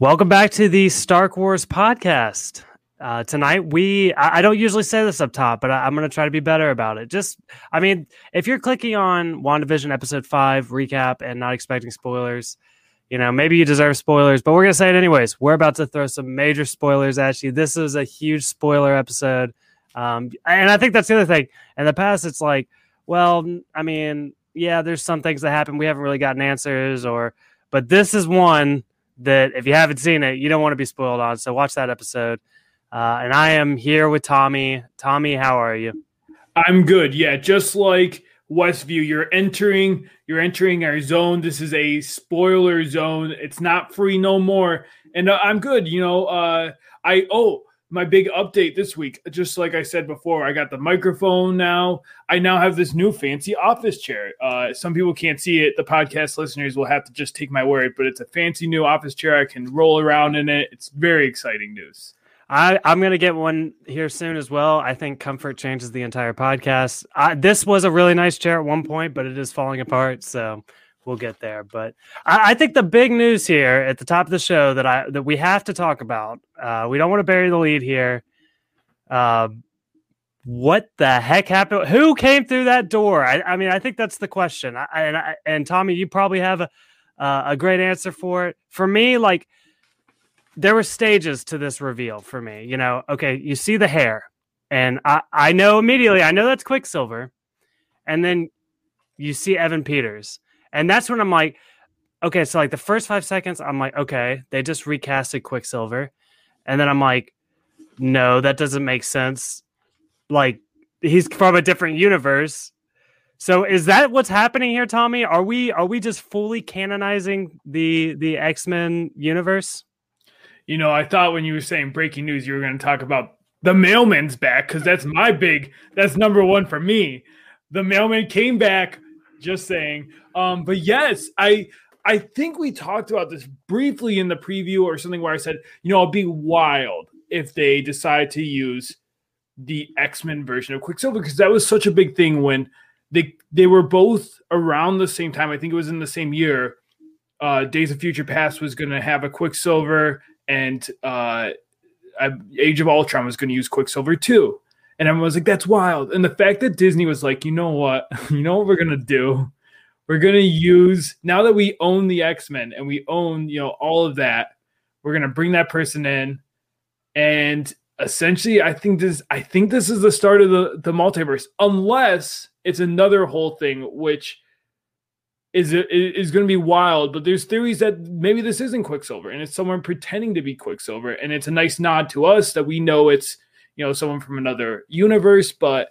Welcome back to the Stark Wars podcast. Uh, tonight, we, I, I, don't usually say this up top, but I, am going to try to be better about it. Just, I mean, if you're clicking on WandaVision episode five recap and not expecting spoilers, you know, maybe you deserve spoilers, but we're going to say it anyways. We're about to throw some major spoilers at you. This is a huge spoiler episode. Um, and I think that's the other thing. In the past, it's like, well, I mean, yeah, there's some things that happen. We haven't really gotten answers, or, but this is one that if you haven't seen it, you don't want to be spoiled on. So watch that episode. Uh, and I am here with Tommy. Tommy, how are you? I'm good. Yeah, just like Westview, you're entering you're entering our zone. This is a spoiler zone. It's not free no more. And uh, I'm good. You know, uh, I oh my big update this week. Just like I said before, I got the microphone now. I now have this new fancy office chair. Uh, some people can't see it. The podcast listeners will have to just take my word, but it's a fancy new office chair. I can roll around in it. It's very exciting news. I, I'm going to get one here soon as well. I think comfort changes the entire podcast. I, this was a really nice chair at one point, but it is falling apart. So we'll get there. But I, I, think the big news here at the top of the show that I that we have to talk about. Uh, we don't want to bury the lead here. Uh, what the heck happened? Who came through that door? I, I mean, I think that's the question. I, and and Tommy, you probably have a uh, a great answer for it. For me, like there were stages to this reveal. For me, you know, okay, you see the hair, and I I know immediately. I know that's Quicksilver, and then you see Evan Peters and that's when I'm like, okay, so like the first five seconds, I'm like, okay, they just recasted Quicksilver. And then I'm like, no, that doesn't make sense. Like he's from a different universe. So is that what's happening here, Tommy? Are we are we just fully canonizing the the X-Men universe? You know, I thought when you were saying breaking news, you were going to talk about the mailman's back because that's my big that's number one for me. The mailman came back just saying. Um, but yes, I I think we talked about this briefly in the preview or something where I said, you know, it'll be wild if they decide to use the X-Men version of Quicksilver because that was such a big thing when they they were both around the same time. I think it was in the same year. Uh, Days of Future Past was going to have a Quicksilver, and uh, Age of Ultron was going to use Quicksilver too. And everyone was like, that's wild. And the fact that Disney was like, you know what? You know what we're going to do? We're going to use, now that we own the X Men and we own, you know, all of that, we're going to bring that person in. And essentially, I think this, I think this is the start of the, the multiverse, unless it's another whole thing, which is is going to be wild. But there's theories that maybe this isn't Quicksilver and it's someone pretending to be Quicksilver, and it's a nice nod to us that we know it's you know, someone from another universe, but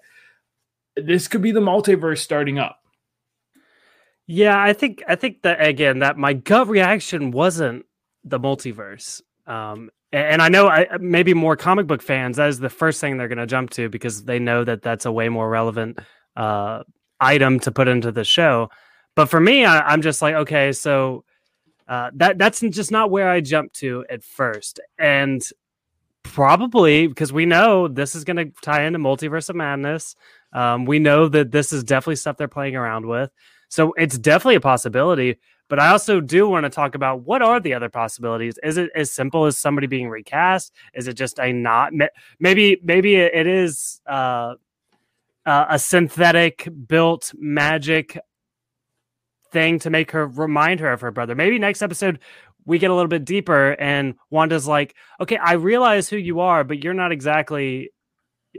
this could be the multiverse starting up. Yeah, I think I think that again that my gut reaction wasn't the multiverse. Um, and I know I, maybe more comic book fans that is the first thing they're going to jump to because they know that that's a way more relevant uh, item to put into the show. But for me, I, am just like, okay, so uh, that that's just not where I jumped to at first. And Probably because we know this is going to tie into Multiverse of Madness. Um, we know that this is definitely stuff they're playing around with. So it's definitely a possibility. But I also do want to talk about what are the other possibilities. Is it as simple as somebody being recast? Is it just a not? Maybe maybe it is uh, uh, a synthetic built magic thing to make her remind her of her brother. Maybe next episode we get a little bit deeper and Wanda's like, okay, I realize who you are, but you're not exactly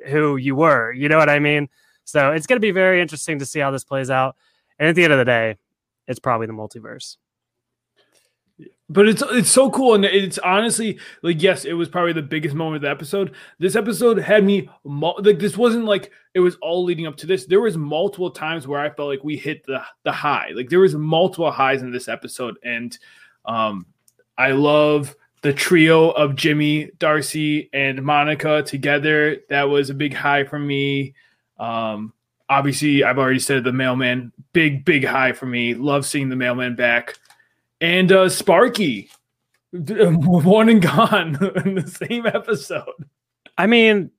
who you were. You know what I mean? So it's going to be very interesting to see how this plays out. And at the end of the day, it's probably the multiverse. But it's it's so cool, and it's honestly like yes, it was probably the biggest moment of the episode. This episode had me like this wasn't like it was all leading up to this. There was multiple times where I felt like we hit the the high. Like there was multiple highs in this episode, and um, I love the trio of Jimmy, Darcy, and Monica together. That was a big high for me. Um, obviously, I've already said the mailman, big, big high for me. Love seeing the mailman back. And uh, Sparky, one and gone in the same episode. I mean,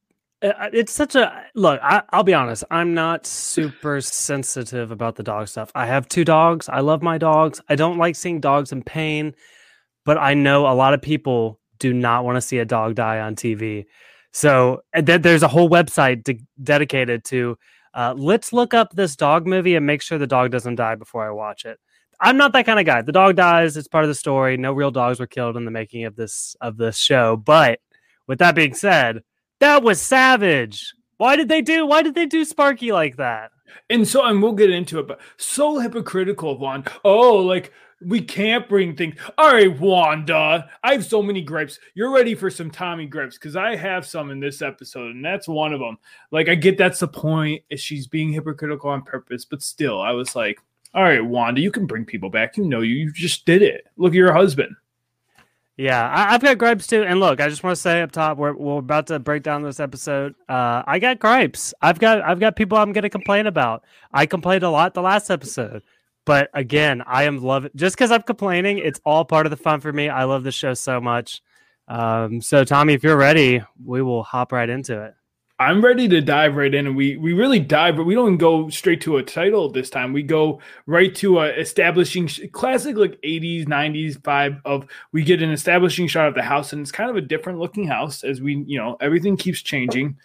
uh, it's such a look. I, will be honest. I'm not super sensitive about the dog stuff. I have two dogs. I love my dogs. I don't like seeing dogs in pain but I know a lot of people do not want to see a dog die on TV. So th- there's a whole website de- dedicated to uh, let's look up this dog movie and make sure the dog doesn't die before I watch it. I'm not that kind of guy. The dog dies; it's part of the story. No real dogs were killed in the making of this of this show. But with that being said, that was savage. Why did they do? Why did they do Sparky like that? And so, and we'll get into it, but so hypocritical, Vaughn. Oh, like we can't bring things. All right, Wanda. I have so many gripes. You're ready for some Tommy gripes because I have some in this episode, and that's one of them. Like, I get that's the point. Is she's being hypocritical on purpose, but still, I was like, all right, Wanda, you can bring people back. You know, you, you just did it. Look at your husband. Yeah, I, have got gripes too. And look, I just want to say up top, we're, we're about to break down this episode. Uh, I got gripes. I've got I've got people I'm going to complain about. I complained a lot the last episode, but again, I am loving just because I'm complaining. It's all part of the fun for me. I love the show so much. Um, so Tommy, if you're ready, we will hop right into it. I'm ready to dive right in, and we we really dive, but we don't go straight to a title this time. We go right to a establishing classic like 80s 90s vibe of we get an establishing shot of the house, and it's kind of a different looking house as we you know everything keeps changing,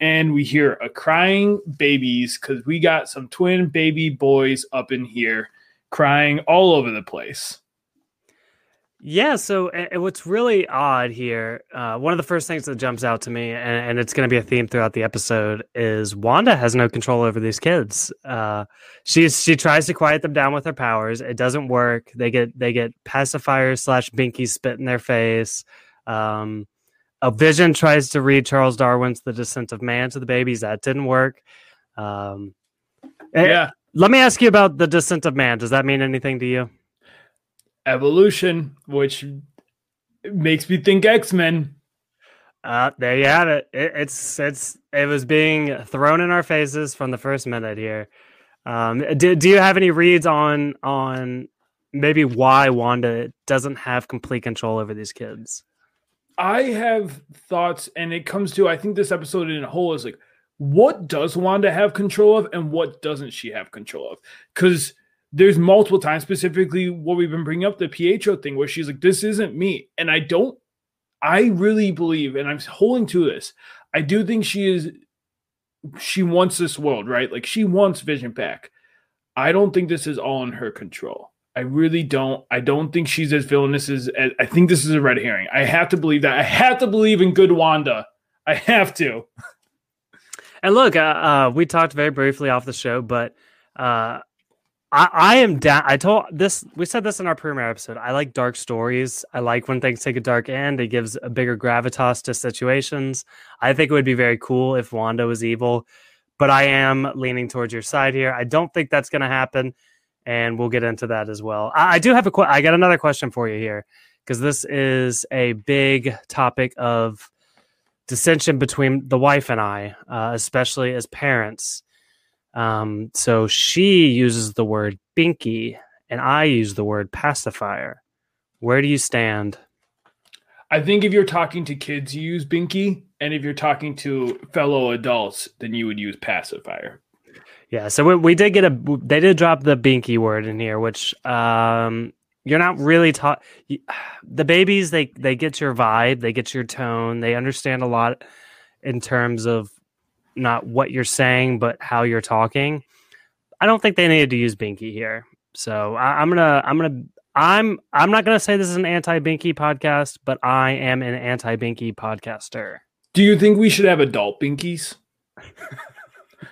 and we hear a crying babies because we got some twin baby boys up in here crying all over the place. Yeah, so what's really odd here, uh, one of the first things that jumps out to me, and, and it's going to be a theme throughout the episode, is Wanda has no control over these kids. Uh, she's she tries to quiet them down with her powers. It doesn't work. They get they get pacifiers slash binky spit in their face. Um, a vision tries to read Charles Darwin's The Descent of Man to the babies. That didn't work. Um, eh, yeah. Let me ask you about The Descent of Man. Does that mean anything to you? Evolution, which makes me think X Men. Uh, there you have it. it. It's it's it was being thrown in our faces from the first minute here. Um, do, do you have any reads on on maybe why Wanda doesn't have complete control over these kids? I have thoughts, and it comes to I think this episode in a whole is like, what does Wanda have control of, and what doesn't she have control of? Because there's multiple times, specifically what we've been bringing up the Pietro thing, where she's like, "This isn't me," and I don't. I really believe, and I'm holding to this. I do think she is. She wants this world, right? Like she wants Vision back. I don't think this is all in her control. I really don't. I don't think she's as villainous as. I think this is a red herring. I have to believe that. I have to believe in good Wanda. I have to. And look, uh, uh, we talked very briefly off the show, but uh, I, I am down. I told this. We said this in our premiere episode. I like dark stories. I like when things take a dark end. It gives a bigger gravitas to situations. I think it would be very cool if Wanda was evil, but I am leaning towards your side here. I don't think that's going to happen, and we'll get into that as well. I, I do have a. Qu- I got another question for you here because this is a big topic of dissension between the wife and I, uh, especially as parents. Um, so she uses the word binky, and I use the word pacifier. Where do you stand? I think if you're talking to kids, you use binky, and if you're talking to fellow adults, then you would use pacifier. Yeah, so we, we did get a they did drop the binky word in here, which um you're not really taught the babies they they get your vibe, they get your tone, they understand a lot in terms of not what you're saying, but how you're talking. I don't think they needed to use Binky here. So I, am gonna I'm gonna I'm I'm not gonna say this is an anti-Binky podcast, but I am an anti-Binky podcaster. Do you think we should have adult Binkies?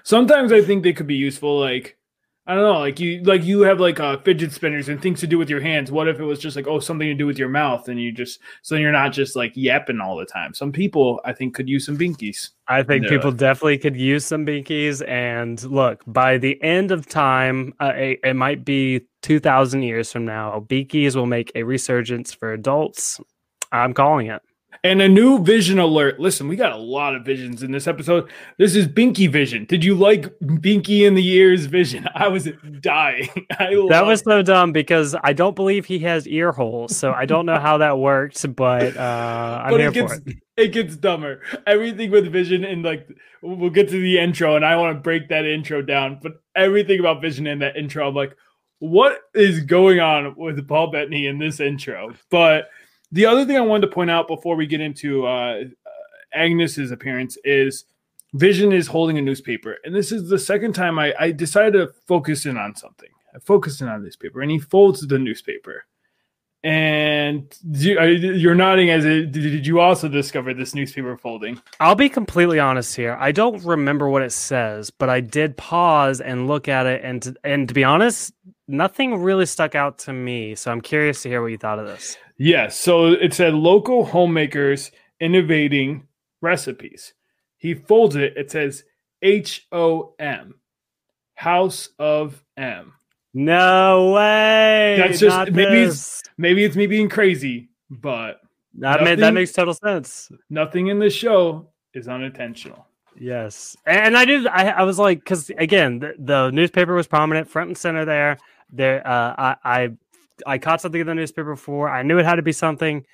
Sometimes I think they could be useful, like I don't know, like you like you have like uh, fidget spinners and things to do with your hands. What if it was just like oh something to do with your mouth and you just so you're not just like yapping all the time. Some people I think could use some binkies. I think people definitely could use some binkies. And look, by the end of time, uh, it, it might be two thousand years from now, binkies will make a resurgence for adults. I'm calling it. And a new vision alert. Listen, we got a lot of visions in this episode. This is Binky Vision. Did you like Binky in the Ears Vision? I was dying. I that was so dumb because I don't believe he has ear holes, so I don't know how that works. But uh, I'm but here it gets, for it. It gets dumber. Everything with Vision and like we'll get to the intro, and I want to break that intro down. But everything about Vision in that intro, I'm like, what is going on with Paul Bettany in this intro? But the other thing I wanted to point out before we get into uh, Agnes's appearance is Vision is holding a newspaper, and this is the second time I, I decided to focus in on something. I focused in on this paper, and he folds the newspaper. And you're nodding as it, did you also discover this newspaper folding? I'll be completely honest here. I don't remember what it says, but I did pause and look at it, and to, and to be honest, nothing really stuck out to me. So I'm curious to hear what you thought of this. Yes. So it said local homemakers innovating recipes. He folds it. It says H O M, House of M. No way. That's just maybe it's maybe it's me being crazy, but that nothing, that makes total sense. Nothing in this show is unintentional. Yes, and I did. I, I was like, because again, the, the, newspaper was prominent front and center there. There, uh, I, I I caught something in the newspaper before. I knew it had to be something,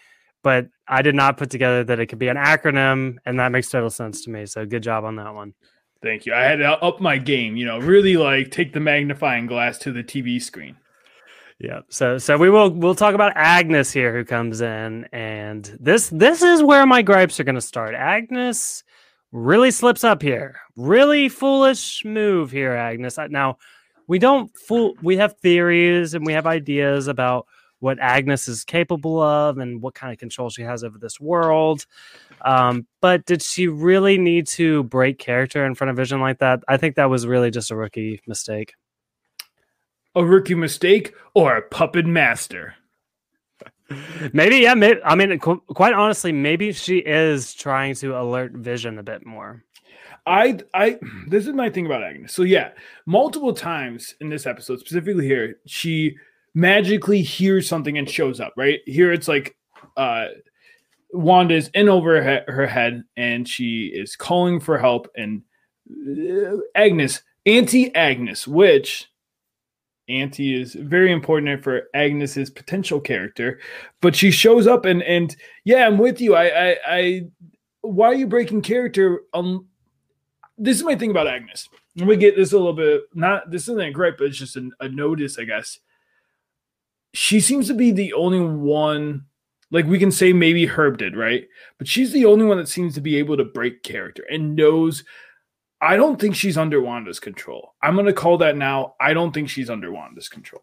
but I did not put together that it could be an acronym, and that makes total sense to me. So good job on that one. Thank you. I had to up my game, you know, really like take the magnifying glass to the TV screen. Yeah. So so we will we'll talk about Agnes here who comes in and this this is where my gripes are going to start. Agnes really slips up here. Really foolish move here, Agnes. Now, we don't fool we have theories and we have ideas about what Agnes is capable of and what kind of control she has over this world. Um, but did she really need to break character in front of Vision like that? I think that was really just a rookie mistake. A rookie mistake or a puppet master? maybe, yeah. Maybe, I mean, qu- quite honestly, maybe she is trying to alert Vision a bit more. I, I, this is my thing about Agnes. So yeah, multiple times in this episode, specifically here, she magically hears something and shows up, right? Here it's like uh Wanda is in over her, head and she is calling for help and uh, Agnes, Auntie Agnes, which Auntie is very important for Agnes's potential character, but she shows up and and yeah, I'm with you. I I, I why are you breaking character? Um, this is my thing about Agnes. Let me get this a little bit. Not this isn't gripe, but it's just a, a notice, I guess she seems to be the only one like we can say maybe Herb did, right? But she's the only one that seems to be able to break character and knows I don't think she's under Wanda's control. I'm going to call that now. I don't think she's under Wanda's control.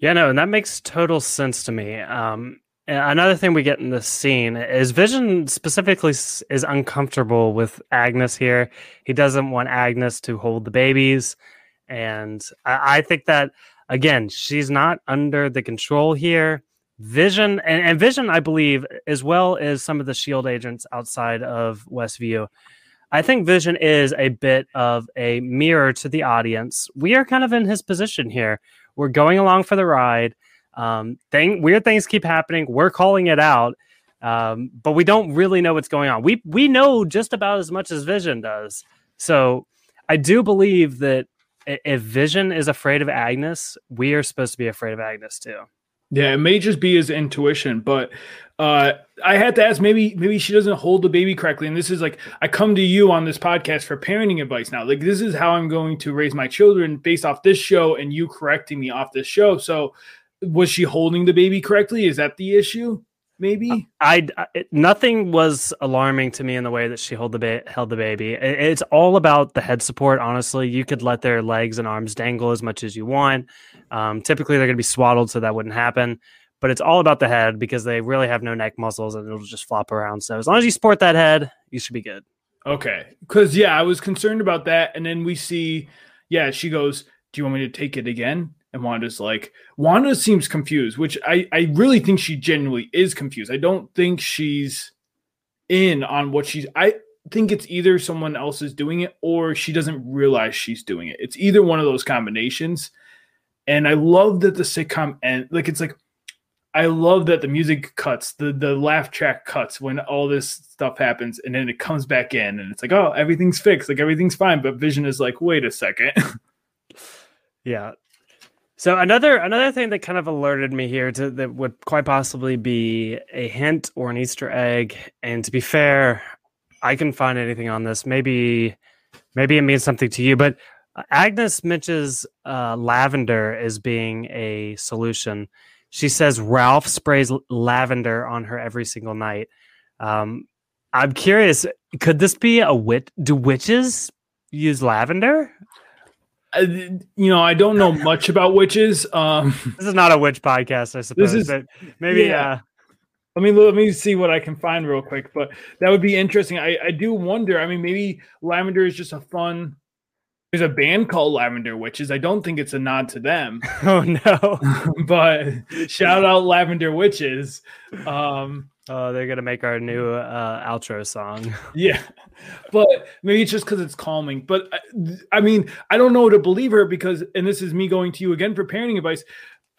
Yeah, no, and that makes total sense to me. Um, another thing we get in this scene is Vision specifically is uncomfortable with Agnes here. He doesn't want Agnes to hold the babies, and I, I think that again, she's not under the control here. Vision and, and, Vision, I believe, as well as some of the Shield agents outside of Westview. I think Vision is a bit of a mirror to the audience. We are kind of in his position here. We're going along for the ride. Um, thing weird things keep happening. We're calling it out, um, but we don't really know what's going on. We we know just about as much as Vision does. So I do believe that if Vision is afraid of Agnes, we are supposed to be afraid of Agnes too. Yeah, it may just be his intuition, but uh, I had to ask maybe maybe she doesn't hold the baby correctly. And this is like I come to you on this podcast for parenting advice now. Like this is how I'm going to raise my children based off this show and you correcting me off this show. So was she holding the baby correctly? Is that the issue? Maybe. I, I it, nothing was alarming to me in the way that she held the ba- held the baby. It, it's all about the head support. Honestly, you could let their legs and arms dangle as much as you want. Um, typically, they're going to be swaddled, so that wouldn't happen. But it's all about the head because they really have no neck muscles and it'll just flop around. So as long as you support that head, you should be good. Okay, because yeah, I was concerned about that, and then we see, yeah, she goes, "Do you want me to take it again?" And Wanda's like, Wanda seems confused, which I, I really think she genuinely is confused. I don't think she's in on what she's. I think it's either someone else is doing it or she doesn't realize she's doing it. It's either one of those combinations. And I love that the sitcom and like it's like I love that the music cuts, the the laugh track cuts when all this stuff happens, and then it comes back in, and it's like, oh, everything's fixed, like everything's fine. But Vision is like, wait a second. yeah, so another another thing that kind of alerted me here to that would quite possibly be a hint or an Easter egg. And to be fair, I can find anything on this. Maybe maybe it means something to you, but Agnes mentions uh, lavender as being a solution. She says Ralph sprays lavender on her every single night. Um, I'm curious, could this be a witch? Do witches use lavender? You know, I don't know much about witches. Um, this is not a witch podcast, I suppose. This is, maybe. Yeah. Uh, let me let me see what I can find real quick. But that would be interesting. I, I do wonder. I mean, maybe lavender is just a fun. There's a band called Lavender Witches. I don't think it's a nod to them. Oh no! but shout out Lavender Witches. Um, Oh, they're gonna make our new uh, outro song. Yeah, but maybe it's just because it's calming. But uh, I mean, I don't know to believe her because, and this is me going to you again for parenting advice.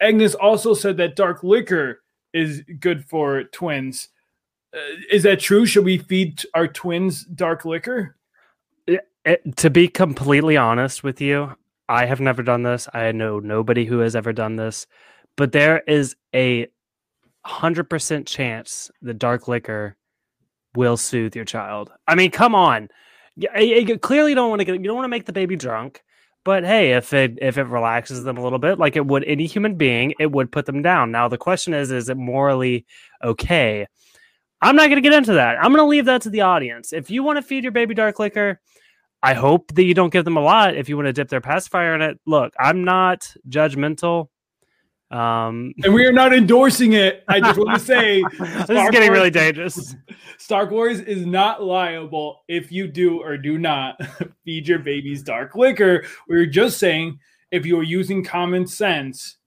Agnes also said that dark liquor is good for twins. Uh, is that true? Should we feed our twins dark liquor? It, it, to be completely honest with you, I have never done this. I know nobody who has ever done this, but there is a hundred percent chance the dark liquor will soothe your child. I mean, come on. You, you clearly don't want to get you don't want to make the baby drunk, but hey, if it if it relaxes them a little bit, like it would any human being, it would put them down. Now the question is, is it morally okay? I'm not going to get into that. I'm going to leave that to the audience. If you want to feed your baby dark liquor, I hope that you don't give them a lot. If you want to dip their pacifier in it, look, I'm not judgmental. Um, and we are not endorsing it. I just want to say this is getting Wars, really dangerous. Stark Wars is not liable if you do or do not feed your babies dark liquor. We are just saying if you are using common sense,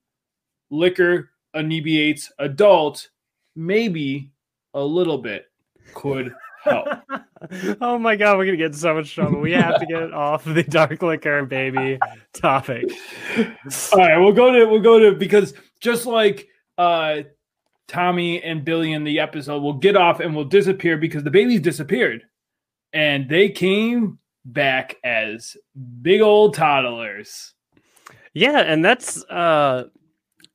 liquor inebriates adult, maybe a little bit could help. oh my god, we're gonna get in so much trouble. We have to get off the dark liquor baby topic. All right, we'll go to we'll go to because just like uh Tommy and Billy in the episode we'll get off and we'll disappear because the babies disappeared. And they came back as big old toddlers. Yeah, and that's uh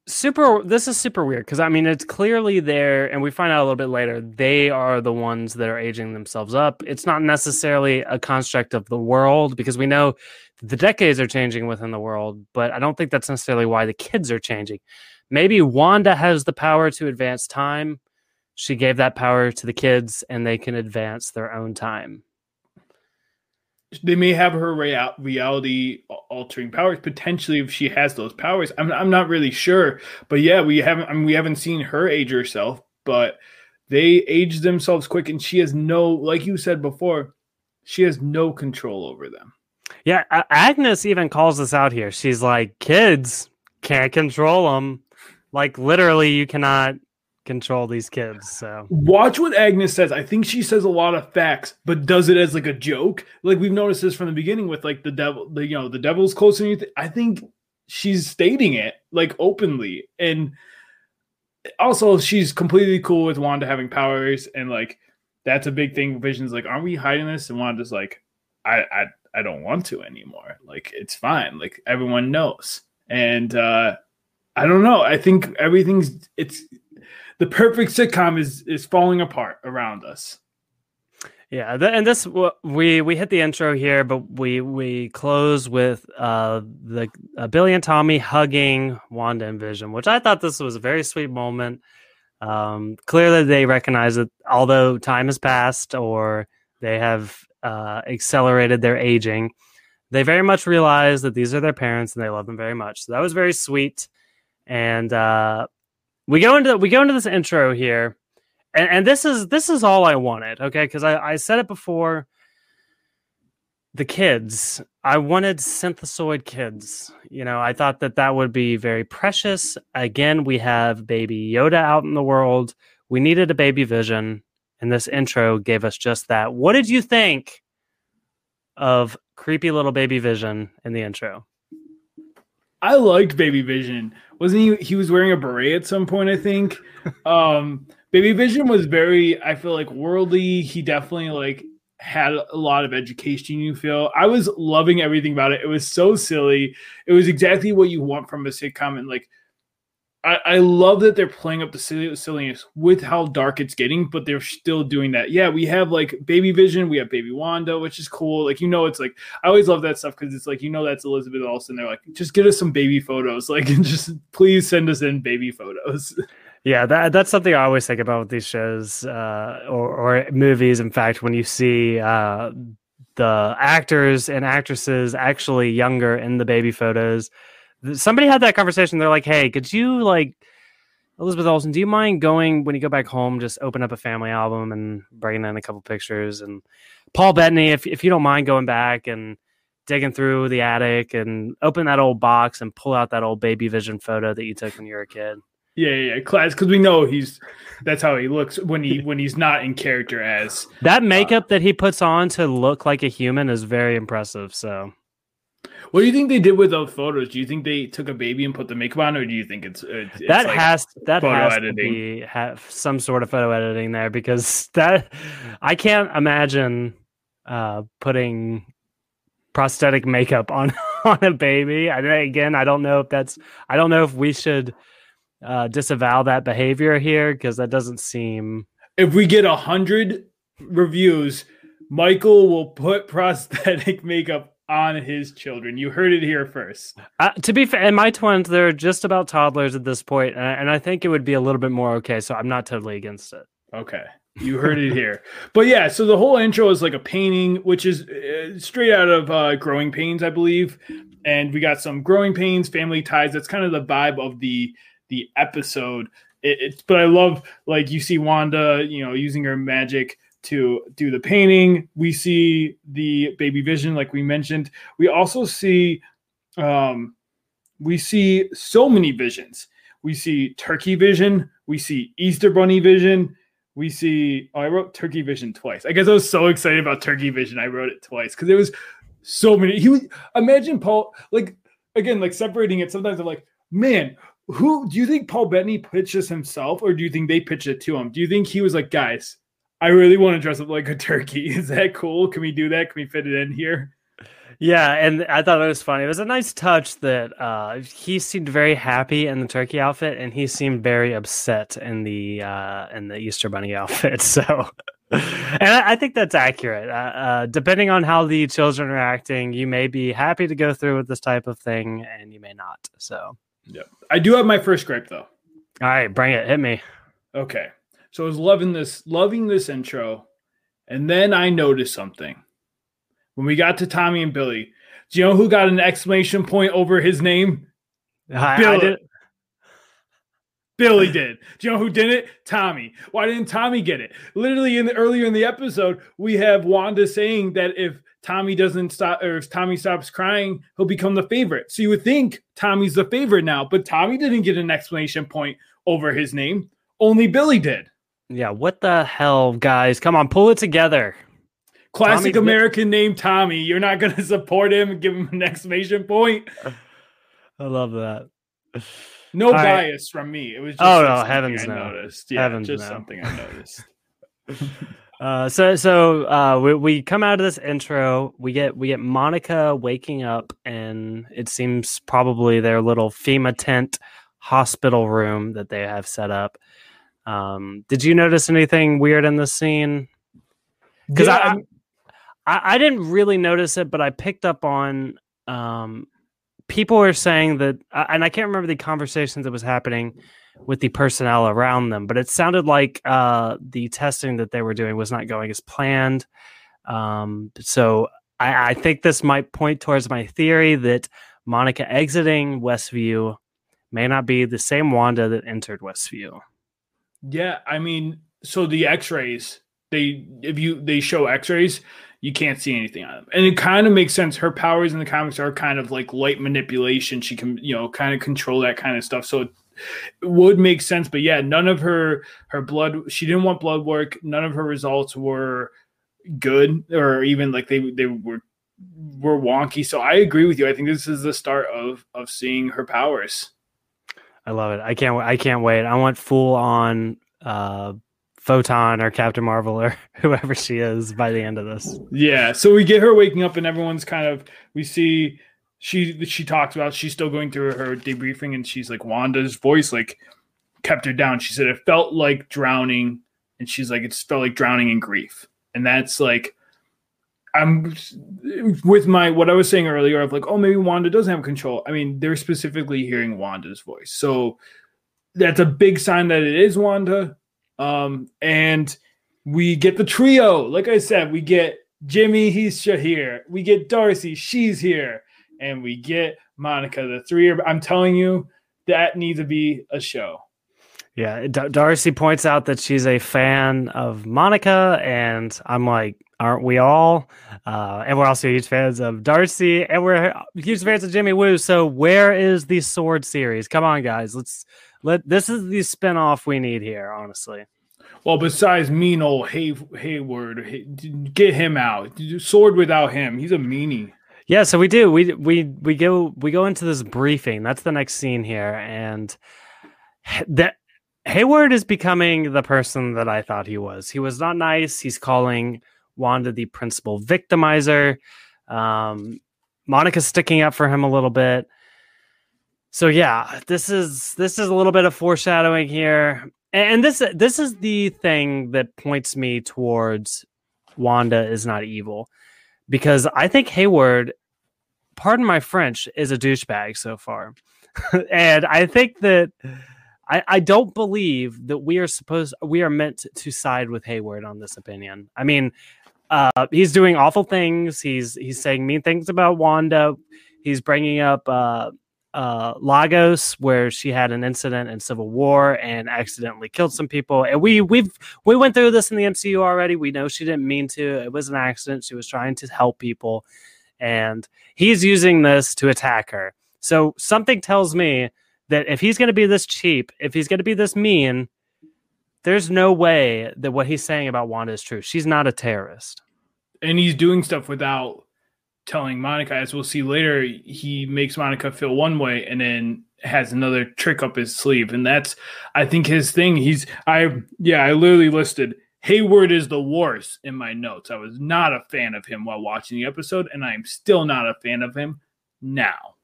super this is super weird because i mean it's clearly there and we find out a little bit later they are the ones that are aging themselves up. It's not necessarily a construct of the world because we know the decades are changing within the world but i don't think that's necessarily why the kids are changing. Maybe wanda has the power to advance time. She gave that power to the kids and they can advance their own time they may have her rea- reality altering powers potentially if she has those powers. I'm I'm not really sure, but yeah, we haven't I mean, we haven't seen her age herself, but they age themselves quick, and she has no, like you said before, she has no control over them. Yeah, Agnes even calls this out here. She's like, kids can't control them. Like literally, you cannot control these kids. So watch what Agnes says. I think she says a lot of facts, but does it as like a joke. Like we've noticed this from the beginning with like the devil, the you know, the devil's closer than you. I think she's stating it like openly, and also she's completely cool with Wanda having powers, and like that's a big thing. Vision's like, aren't we hiding this? And Wanda's like, I I I don't want to anymore. Like it's fine. Like everyone knows, and uh I don't know. I think everything's it's the perfect sitcom is is falling apart around us. Yeah, and this we we hit the intro here, but we we close with uh the uh, Billy and Tommy hugging Wanda and Vision, which I thought this was a very sweet moment. Um, clearly, they recognize that although time has passed or they have uh, accelerated their aging, they very much realize that these are their parents and they love them very much. So that was very sweet. And uh, we go into we go into this intro here, and, and this is this is all I wanted, okay? Because I, I said it before. The kids, I wanted synthezoid kids. You know, I thought that that would be very precious. Again, we have baby Yoda out in the world. We needed a baby Vision, and this intro gave us just that. What did you think of creepy little baby Vision in the intro? I liked Baby Vision. Wasn't he he was wearing a beret at some point i think? Um baby vision was very i feel like worldly. He definitely like had a lot of education you feel. I was loving everything about it. It was so silly. It was exactly what you want from a sitcom and like I, I love that they're playing up the silliness with how dark it's getting, but they're still doing that. Yeah, we have like Baby Vision, we have Baby Wanda, which is cool. Like you know, it's like I always love that stuff because it's like you know that's Elizabeth Olsen. They're like, just get us some baby photos, like just please send us in baby photos. Yeah, that that's something I always think about with these shows uh, or, or movies. In fact, when you see uh, the actors and actresses actually younger in the baby photos somebody had that conversation. They're like, "Hey, could you like Elizabeth Olsen? Do you mind going when you go back home? Just open up a family album and bringing in a couple pictures." And Paul Bettany, if if you don't mind going back and digging through the attic and open that old box and pull out that old baby vision photo that you took when you were a kid. Yeah, yeah, class because we know he's that's how he looks when he when he's not in character as that makeup uh, that he puts on to look like a human is very impressive. So what do you think they did with those photos? Do you think they took a baby and put the makeup on, or do you think it's, it's that has that has editing? to be have some sort of photo editing there because that I can't imagine uh, putting prosthetic makeup on on a baby. I again, I don't know if that's I don't know if we should uh, disavow that behavior here because that doesn't seem. If we get a hundred reviews, Michael will put prosthetic makeup on his children. You heard it here first. Uh, to be fair, in my twins, they're just about toddlers at this point, and I think it would be a little bit more okay. So I'm not totally against it. Okay. You heard it here. But yeah, so the whole intro is like a painting, which is uh, straight out of uh, Growing Pains, I believe. And we got some Growing Pains, Family Ties. That's kind of the vibe of the the episode. It, it, but I love like you see Wanda, you know, using her magic to do the painting. We see the baby vision, like we mentioned. We also see um, we see so many visions. We see turkey vision. We see Easter bunny vision. We see. Oh, I wrote turkey vision twice. I guess I was so excited about turkey vision. I wrote it twice because it was so many. He was imagine Paul like again like separating it. Sometimes I'm like, man, who do you think Paul Bettany pitches himself, or do you think they pitched it to him? Do you think he was like, guys? I really want to dress up like a turkey. Is that cool? Can we do that? Can we fit it in here? Yeah, and I thought it was funny. It was a nice touch that uh, he seemed very happy in the turkey outfit, and he seemed very upset in the uh, in the Easter bunny outfit. So, and I, I think that's accurate. Uh, uh, depending on how the children are acting, you may be happy to go through with this type of thing, and you may not. So, yeah, I do have my first gripe though. All right, bring it. Hit me. Okay. So I was loving this, loving this intro. And then I noticed something. When we got to Tommy and Billy, do you know who got an exclamation point over his name? I, Billy. I did. Billy did. Do you know who did it? Tommy. Why didn't Tommy get it? Literally in the earlier in the episode, we have Wanda saying that if Tommy doesn't stop or if Tommy stops crying, he'll become the favorite. So you would think Tommy's the favorite now, but Tommy didn't get an exclamation point over his name. Only Billy did. Yeah, what the hell, guys? Come on, pull it together. Classic Tommy American name Tommy. You're not going to support him and give him an exclamation point. I love that. No All bias right. from me. It was just oh no, heavens I no. noticed. Yeah, heavens just no. something I noticed. uh, so so uh, we, we come out of this intro. We get we get Monica waking up, and it seems probably their little FEMA tent hospital room that they have set up. Um, did you notice anything weird in the scene? Because yeah, I, I, I didn't really notice it, but I picked up on um, people were saying that, and I can't remember the conversations that was happening with the personnel around them, but it sounded like uh, the testing that they were doing was not going as planned. Um, so I, I think this might point towards my theory that Monica exiting Westview may not be the same Wanda that entered Westview. Yeah, I mean, so the X-rays, they if you they show X-rays, you can't see anything on them, and it kind of makes sense. Her powers in the comics are kind of like light manipulation. She can, you know, kind of control that kind of stuff. So it would make sense. But yeah, none of her her blood. She didn't want blood work. None of her results were good, or even like they they were were wonky. So I agree with you. I think this is the start of of seeing her powers. I love it. I can't. I can't wait. I want full on uh, photon or Captain Marvel or whoever she is by the end of this. Yeah. So we get her waking up, and everyone's kind of. We see she she talks about she's still going through her debriefing and she's like Wanda's voice like kept her down. She said it felt like drowning and she's like it's felt like drowning in grief. And that's like I'm with my what I was saying earlier of like, oh, maybe Wanda doesn't have control. I mean, they're specifically hearing Wanda's voice. So that's a big sign that it is Wanda. Um, and we get the trio. Like I said, we get Jimmy, he's here. We get Darcy, she's here. And we get Monica. The three are, I'm telling you, that needs to be a show. Yeah, Darcy points out that she's a fan of Monica, and I'm like, aren't we all? Uh, and we're also huge fans of Darcy, and we're huge fans of Jimmy Woo. So where is the Sword series? Come on, guys, let's let. This is the spinoff we need here, honestly. Well, besides mean old Hay- Hayward, get him out. Sword without him, he's a meanie. Yeah, so we do. We we we go we go into this briefing. That's the next scene here, and that Hayward is becoming the person that I thought he was. He was not nice. He's calling Wanda the principal victimizer. Um, Monica's sticking up for him a little bit. So yeah, this is this is a little bit of foreshadowing here, and this this is the thing that points me towards Wanda is not evil, because I think Hayward, pardon my French, is a douchebag so far, and I think that I, I don't believe that we are supposed we are meant to side with Hayward on this opinion. I mean, uh, he's doing awful things. He's he's saying mean things about Wanda. He's bringing up uh, uh, Lagos, where she had an incident in Civil War and accidentally killed some people. And we we've we went through this in the MCU already. We know she didn't mean to. It was an accident. She was trying to help people, and he's using this to attack her. So something tells me that if he's going to be this cheap, if he's going to be this mean, there's no way that what he's saying about Wanda is true. She's not a terrorist. And he's doing stuff without telling Monica, as we'll see later, he makes Monica feel one way and then has another trick up his sleeve. And that's, I think, his thing. He's, I, yeah, I literally listed Hayward is the worst in my notes. I was not a fan of him while watching the episode, and I am still not a fan of him now.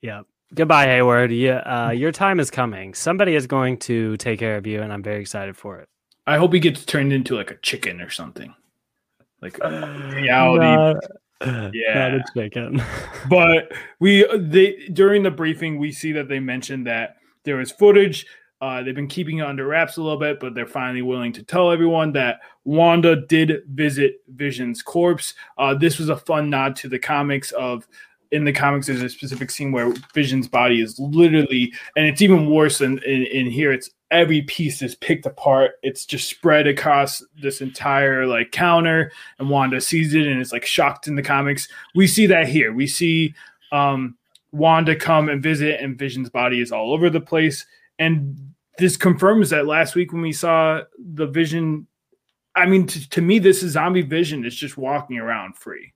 Yeah. Goodbye, Hayward. Yeah, uh, your time is coming. Somebody is going to take care of you, and I'm very excited for it. I hope he gets turned into like a chicken or something. Like reality. Not, yeah, not a chicken. but we they during the briefing we see that they mentioned that there was footage. Uh, they've been keeping it under wraps a little bit, but they're finally willing to tell everyone that Wanda did visit Vision's corpse. Uh, this was a fun nod to the comics of in the comics there's a specific scene where vision's body is literally and it's even worse than in, in, here. It's every piece is picked apart. It's just spread across this entire like counter and wanda sees it and it's like shocked in the comics. We see that here. We see um wanda come and visit and vision's body is all over the place. And this confirms that last week when we saw the vision i mean to, to me this is zombie vision is just walking around free.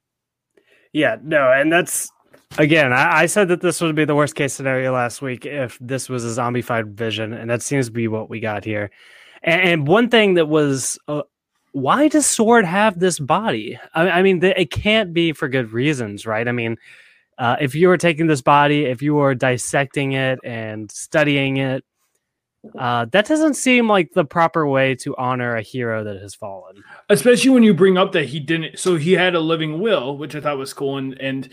Yeah, no, and that's Again, I, I, said that this would be the worst case scenario last week if this was a zombified vision, and that seems to be what we got here. And, and one thing that was, uh, why does Sword have this body? I, I mean, the, it can't be for good reasons, right? I mean, uh, if you were taking this body, if you were dissecting it and studying it, uh, that doesn't seem like the proper way to honor a hero that has fallen. Especially when you bring up that he didn't. So he had a living will, which I thought was cool, and and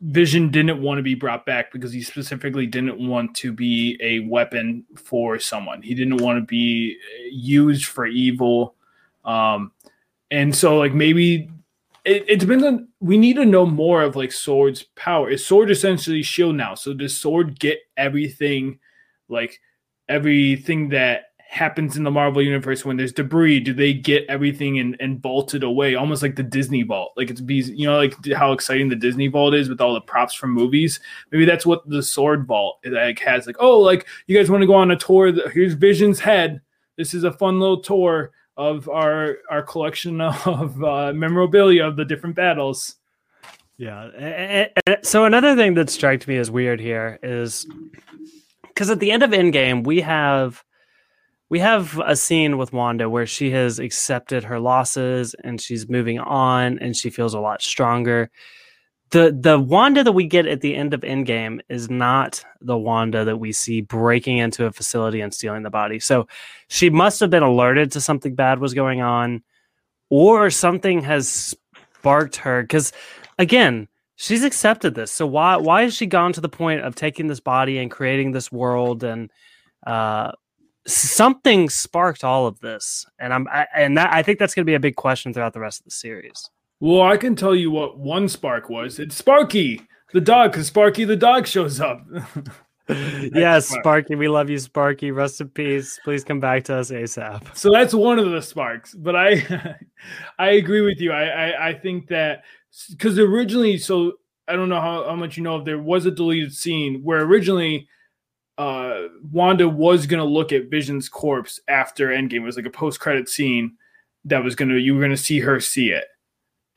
Vision didn't want to be brought back because he specifically didn't want to be a weapon for someone. He didn't want to be used for evil. Um, and so, like, maybe it, it depends on. We need to know more of like Sword's power. Is Sword essentially Shield now? So does Sword get everything, like everything that happens in the Marvel universe when there's debris? Do they get everything and, and vaulted away, almost like the Disney vault? Like it's be you know like how exciting the Disney vault is with all the props from movies. Maybe that's what the Sword Vault like has. Like oh, like you guys want to go on a tour? Here's Vision's head. This is a fun little tour of our our collection of uh, memorabilia of the different battles. Yeah. So another thing that strikes me as weird here is because at the end of Endgame we have we have a scene with Wanda where she has accepted her losses and she's moving on and she feels a lot stronger. the the Wanda that we get at the end of Endgame is not the Wanda that we see breaking into a facility and stealing the body. So she must have been alerted to something bad was going on, or something has sparked her. Because again, she's accepted this. So why why has she gone to the point of taking this body and creating this world and uh, something sparked all of this? And I'm I, and that I think that's going to be a big question throughout the rest of the series. Well, I can tell you what one spark was. It's Sparky, the dog, because Sparky the dog shows up. yes, Sparky, we love you, Sparky. Rest in peace. Please come back to us ASAP. So that's one of the sparks. But I, I agree with you. I, I, I think that because originally, so I don't know how, how much you know if there was a deleted scene where originally uh, Wanda was gonna look at Vision's corpse after Endgame. It was like a post credit scene that was gonna you were gonna see her see it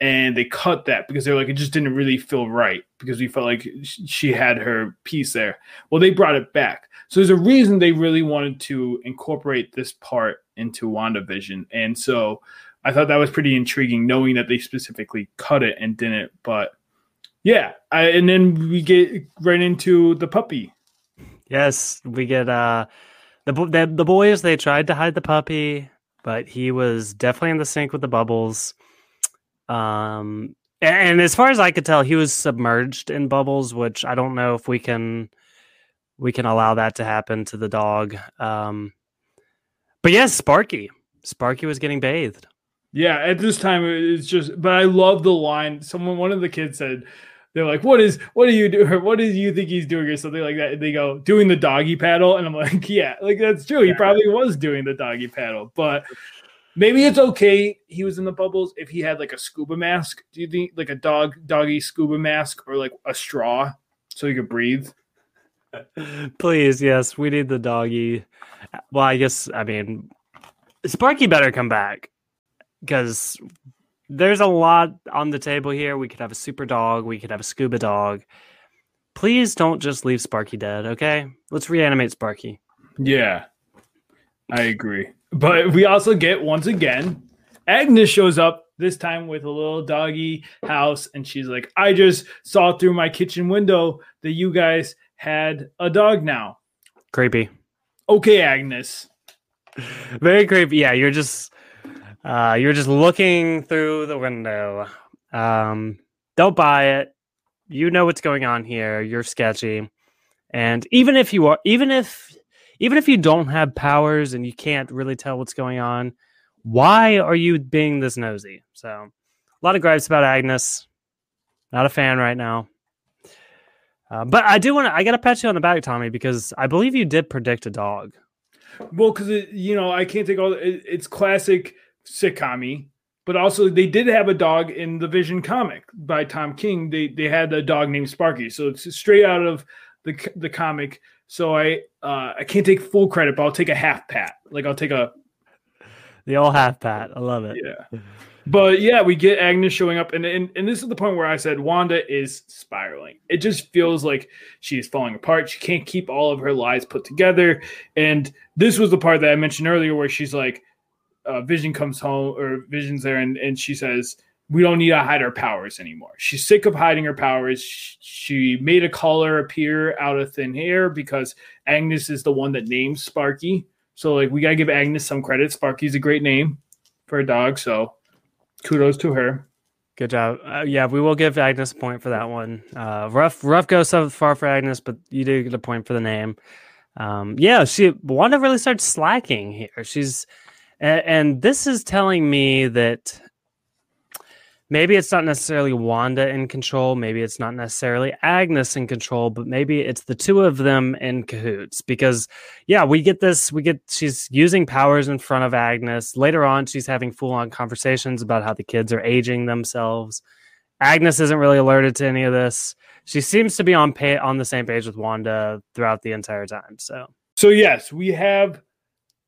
and they cut that because they were like it just didn't really feel right because we felt like she had her piece there. Well, they brought it back, so there's a reason they really wanted to incorporate this part into WandaVision, and so I thought that was pretty intriguing, knowing that they specifically cut it and didn't. But yeah, I, and then we get right into the puppy. Yes, we get uh the the, the boys. They tried to hide the puppy, but he was definitely in the sink with the bubbles um, and as far as I could tell, he was submerged in bubbles, which I don't know if we can we can allow that to happen to the dog. Um, but yes, Sparky, Sparky was getting bathed. Yeah, at this time it's just. But I love the line. Someone, one of the kids said, "They're like, what is what do you do? What do you think he's doing or something like that?" And they go doing the doggy paddle, and I'm like, "Yeah, like that's true. He probably was doing the doggy paddle." But Maybe it's okay he was in the bubbles if he had like a scuba mask. Do you think like a dog doggy scuba mask or like a straw so he could breathe? Please, yes, we need the doggy. Well, I guess I mean Sparky better come back because there's a lot on the table here. We could have a super dog, we could have a scuba dog. Please don't just leave Sparky dead, okay? Let's reanimate Sparky. Yeah. I agree. But we also get once again, Agnes shows up this time with a little doggy house, and she's like, I just saw through my kitchen window that you guys had a dog now. Creepy. Okay, Agnes. Very creepy. Yeah, you're just uh you're just looking through the window. Um don't buy it. You know what's going on here. You're sketchy. And even if you are even if even if you don't have powers and you can't really tell what's going on, why are you being this nosy? So, a lot of gripes about Agnes. Not a fan right now. Uh, but I do want to, I got to pat you on the back, Tommy, because I believe you did predict a dog. Well, because, you know, I can't take all, it, it's classic sitcom but also they did have a dog in the Vision comic by Tom King. They they had a dog named Sparky, so it's straight out of the the comic. So I uh, I can't take full credit, but I'll take a half pat. Like I'll take a the all half pat. I love it. Yeah. But yeah, we get Agnes showing up, and, and and this is the point where I said Wanda is spiraling. It just feels like she is falling apart. She can't keep all of her lies put together. And this was the part that I mentioned earlier, where she's like, uh, Vision comes home, or Vision's there, and and she says, we don't need to hide our powers anymore. She's sick of hiding her powers. She made a color appear out of thin air because Agnes is the one that names Sparky. So like we gotta give Agnes some credit. Sparky's a great name for a dog, so kudos to her. Good job. Uh, yeah, we will give Agnes a point for that one. Uh, rough, rough go so far for Agnes, but you do get a point for the name. Um, yeah, she Wanda really starts slacking here. She's, and, and this is telling me that maybe it's not necessarily Wanda in control, maybe it's not necessarily Agnes in control, but maybe it's the two of them in cahoots because yeah, we get this we get she's using powers in front of Agnes. Later on she's having full-on conversations about how the kids are aging themselves. Agnes isn't really alerted to any of this. She seems to be on pay on the same page with Wanda throughout the entire time. So So yes, we have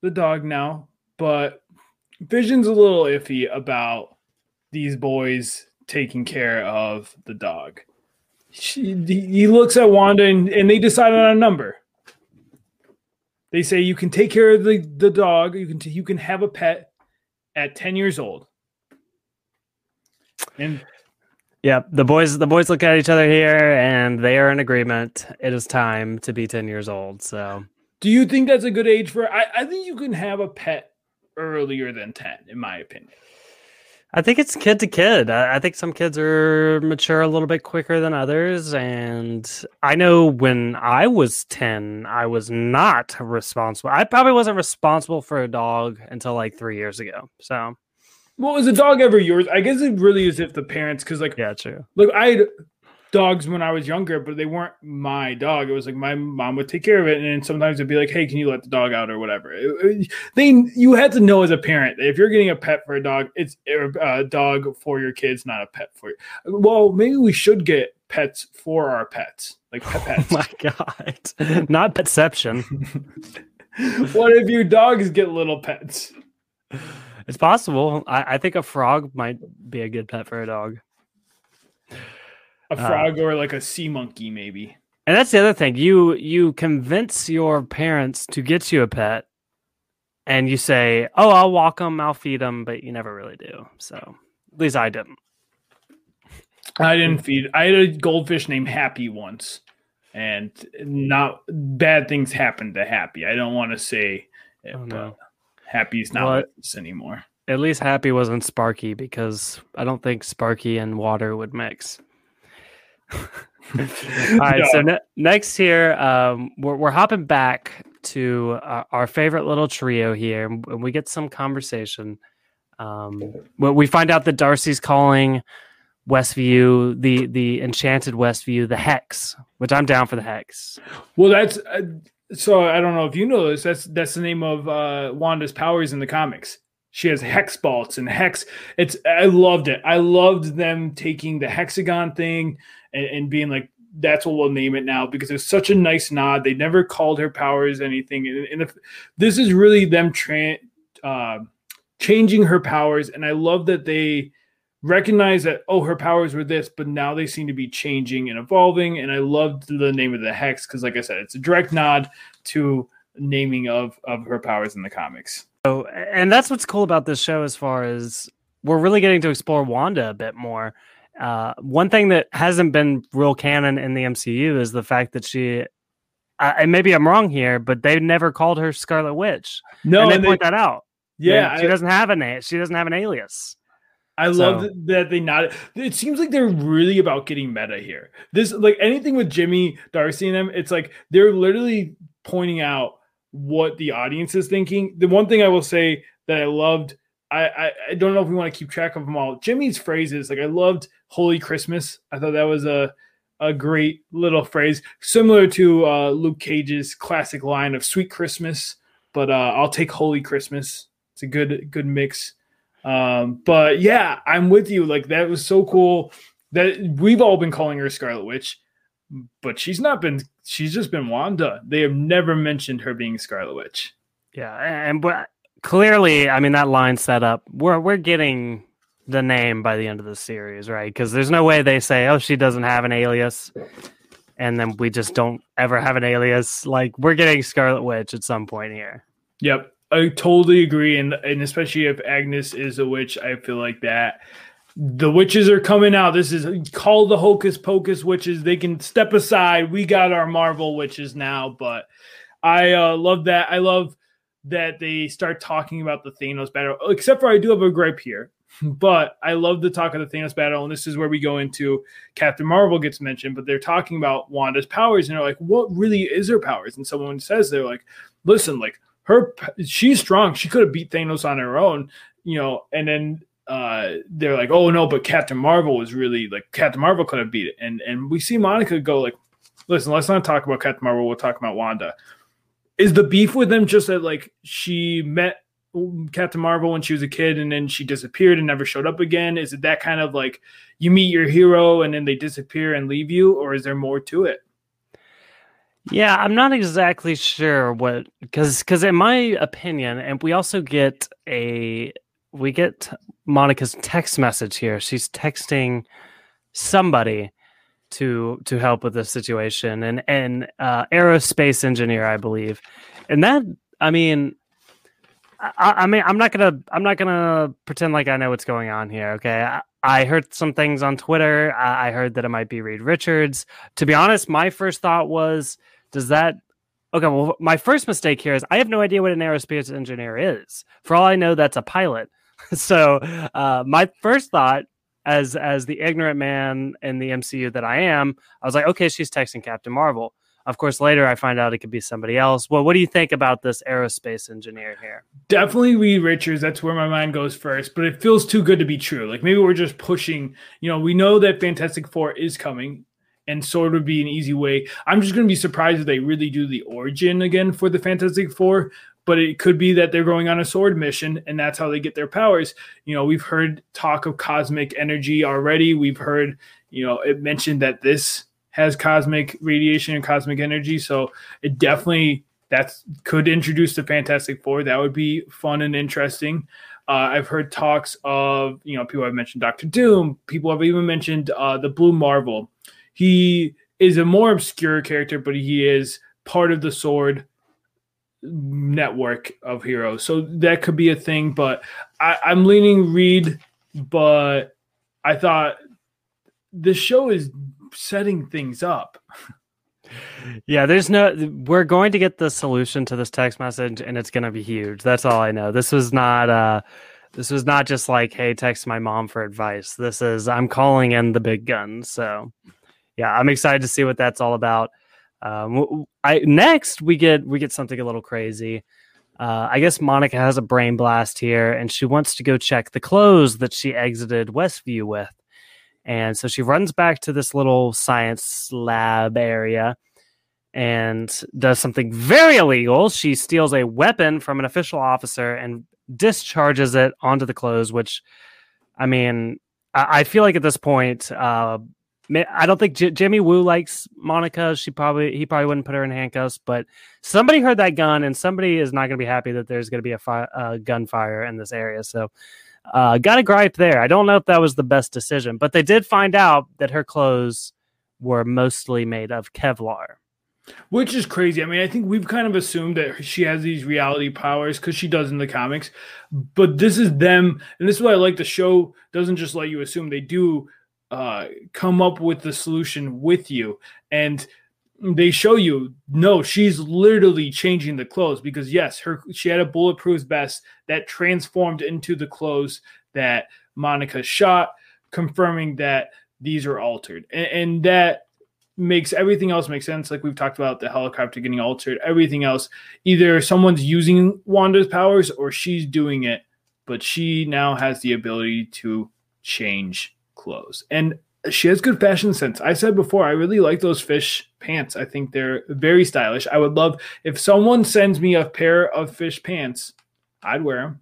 the dog now, but Vision's a little iffy about these boys taking care of the dog. She, he looks at Wanda and, and they decide on a number. They say you can take care of the, the dog. You can t- you can have a pet at ten years old. And yeah, The boys the boys look at each other here and they are in agreement. It is time to be 10 years old. So Do you think that's a good age for I, I think you can have a pet earlier than 10, in my opinion. I think it's kid to kid. I, I think some kids are mature a little bit quicker than others. And I know when I was 10, I was not responsible. I probably wasn't responsible for a dog until like three years ago. So Well, was a dog ever yours? I guess it really is if the parents, because like, yeah, true. look, I had dogs when I was younger, but they weren't my dog. It was like my mom would take care of it, and then sometimes it'd be like, "Hey, can you let the dog out or whatever?" It- it- they, you had to know as a parent that if you're getting a pet for a dog, it's er, a dog for your kids, not a pet for you. Well, maybe we should get pets for our pets, like pet Oh pets. my God. not perception. what if your dogs get little pets? It's possible. I, I think a frog might be a good pet for a dog. A Uh, frog or like a sea monkey, maybe. And that's the other thing. You you convince your parents to get you a pet, and you say, "Oh, I'll walk them, I'll feed them," but you never really do. So at least I didn't. I didn't feed. I had a goldfish named Happy once, and not bad things happened to Happy. I don't want to say, it, Oh, no. but Happy's not What? with us anymore. At least Happy wasn't Sparky because I don't think Sparky and water would mix. All right, so ne- next here, um, we're, we're hopping back to uh, our favorite little trio here, and we get some conversation. Um, we find out that Darcy's calling Westview the the enchanted Westview the Hex, which I'm down for the Hex. Well, that's uh, so. I don't know if you know this. That's that's the name of uh, Wanda's powers in the comics. She has hex bolts and hex. It's I loved it. I loved them taking the hexagon thing and, and being like, "That's what we'll name it now," because it's such a nice nod. They never called her powers anything, and, and if this is really them tra- uh, changing her powers, and I love that they recognize that oh her powers were this but now they seem to be changing and evolving and i loved the name of the hex because like i said it's a direct nod to naming of of her powers in the comics So, and that's what's cool about this show, as far as we're really getting to explore Wanda a bit more. Uh, one thing that hasn't been real canon in the MCU is the fact that she, uh, and maybe I'm wrong here, but they never called her Scarlet Witch, no and they and they- point that out. yeah she doesn't have a name. She doesn't have an alias. I love so- that- that they not it seems like they're really about getting meta here this like anything with jimmy darcy and them it's like they're literally pointing out what the audience is thinking the one thing i will say that i loved I, I, don't know if we want to keep track of them all. Jimmy's phrases, like I loved "Holy Christmas." I thought that was a a great little phrase, similar to uh, Luke Cage's classic line of "Sweet Christmas." But uh, I'll take "Holy Christmas." It's a good good mix. Um, but yeah, I'm with you. Like that was so cool that we've all been calling her Scarlet Witch, but she's not been. She's just been Wanda. They have never mentioned her being Scarlet Witch. Yeah, and but clearly, I mean that line set up. We're we're getting the name by the end of the series, right? Because there's no way they say, "Oh, she doesn't have an alias," and then we just don't ever have an alias. Like we're getting Scarlet Witch at some point here. Yep, I totally agree, and and especially if Agnes is a witch, I feel like that the witches are coming out. This is call the hocus pocus witches. They can step aside. We got our Marvel witches now, but I uh, love that. I love that they start talking about the Thanos battle. Except for I do have a gripe here, but I love the talk of the Thanos battle, and this is where we go into Captain Marvel gets mentioned. But they're talking about Wanda's powers, and they're like, "What really is her powers?" And someone says they're like, "Listen, like." her she's strong. She could have beat Thanos on her own, you know, and then uh they're like, oh no, but Captain Marvel was really like Captain Marvel could have beat it. And and we see Monica go like, listen, let's not talk about Captain Marvel, we'll talk about Wanda. Is the beef with them just that like she met Captain Marvel when she was a kid and then she disappeared and never showed up again? Is it that kind of like you meet your hero and then they disappear and leave you, or is there more to it? Yeah, I'm not exactly sure what because because in my opinion, and we also get a we get Monica's text message here. She's texting somebody to to help with this situation, and and uh, aerospace engineer, I believe, and that I mean, I, I, mean, I'm not gonna, I'm not gonna pretend like I know what's going on here. Okay, I, I heard some things on Twitter. I, I heard that it might be Reed Richards. To be honest, my first thought was, does that? Okay, well, my first mistake here is I have no idea what an aerospace engineer is. For all I know, that's a pilot. so, uh, my first thought, as as the ignorant man in the MCU that I am, I was like, okay, she's texting Captain Marvel. Of course, later I find out it could be somebody else. Well, what do you think about this aerospace engineer here? Definitely Reed Richards. That's where my mind goes first, but it feels too good to be true. Like maybe we're just pushing, you know, we know that Fantastic Four is coming and Sword would be an easy way. I'm just going to be surprised if they really do the origin again for the Fantastic Four, but it could be that they're going on a sword mission and that's how they get their powers. You know, we've heard talk of cosmic energy already. We've heard, you know, it mentioned that this has cosmic radiation and cosmic energy. So it definitely that could introduce the Fantastic Four. That would be fun and interesting. Uh, I've heard talks of you know people have mentioned Doctor Doom. People have even mentioned uh, the Blue Marvel. He is a more obscure character, but he is part of the Sword network of heroes. So that could be a thing. But I, I'm leaning Reed, but I thought the show is setting things up. Yeah, there's no. We're going to get the solution to this text message, and it's going to be huge. That's all I know. This was not. uh This was not just like, "Hey, text my mom for advice." This is I'm calling in the big guns. So, yeah, I'm excited to see what that's all about. Um, I next we get we get something a little crazy. Uh, I guess Monica has a brain blast here, and she wants to go check the clothes that she exited Westview with. And so she runs back to this little science lab area and does something very illegal. She steals a weapon from an official officer and discharges it onto the clothes, which, I mean, I, I feel like at this point, uh, I don't think J- Jimmy Woo likes Monica. She probably he probably wouldn't put her in handcuffs, but somebody heard that gun, and somebody is not going to be happy that there's going to be a fi- uh, gunfire in this area. So uh, got a gripe there. I don't know if that was the best decision, but they did find out that her clothes were mostly made of Kevlar. Which is crazy. I mean, I think we've kind of assumed that she has these reality powers because she does in the comics, but this is them, and this is why I like the show. Doesn't just let you assume; they do uh, come up with the solution with you. And they show you no she's literally changing the clothes because yes her she had a bulletproof vest that transformed into the clothes that monica shot confirming that these are altered. And, and that makes everything else make sense. Like we've talked about the helicopter getting altered everything else. Either someone's using wanda's powers or she's doing it but she now has the ability to change clothes and she has good fashion sense. I said before, I really like those fish pants. I think they're very stylish. I would love if someone sends me a pair of fish pants, I'd wear them.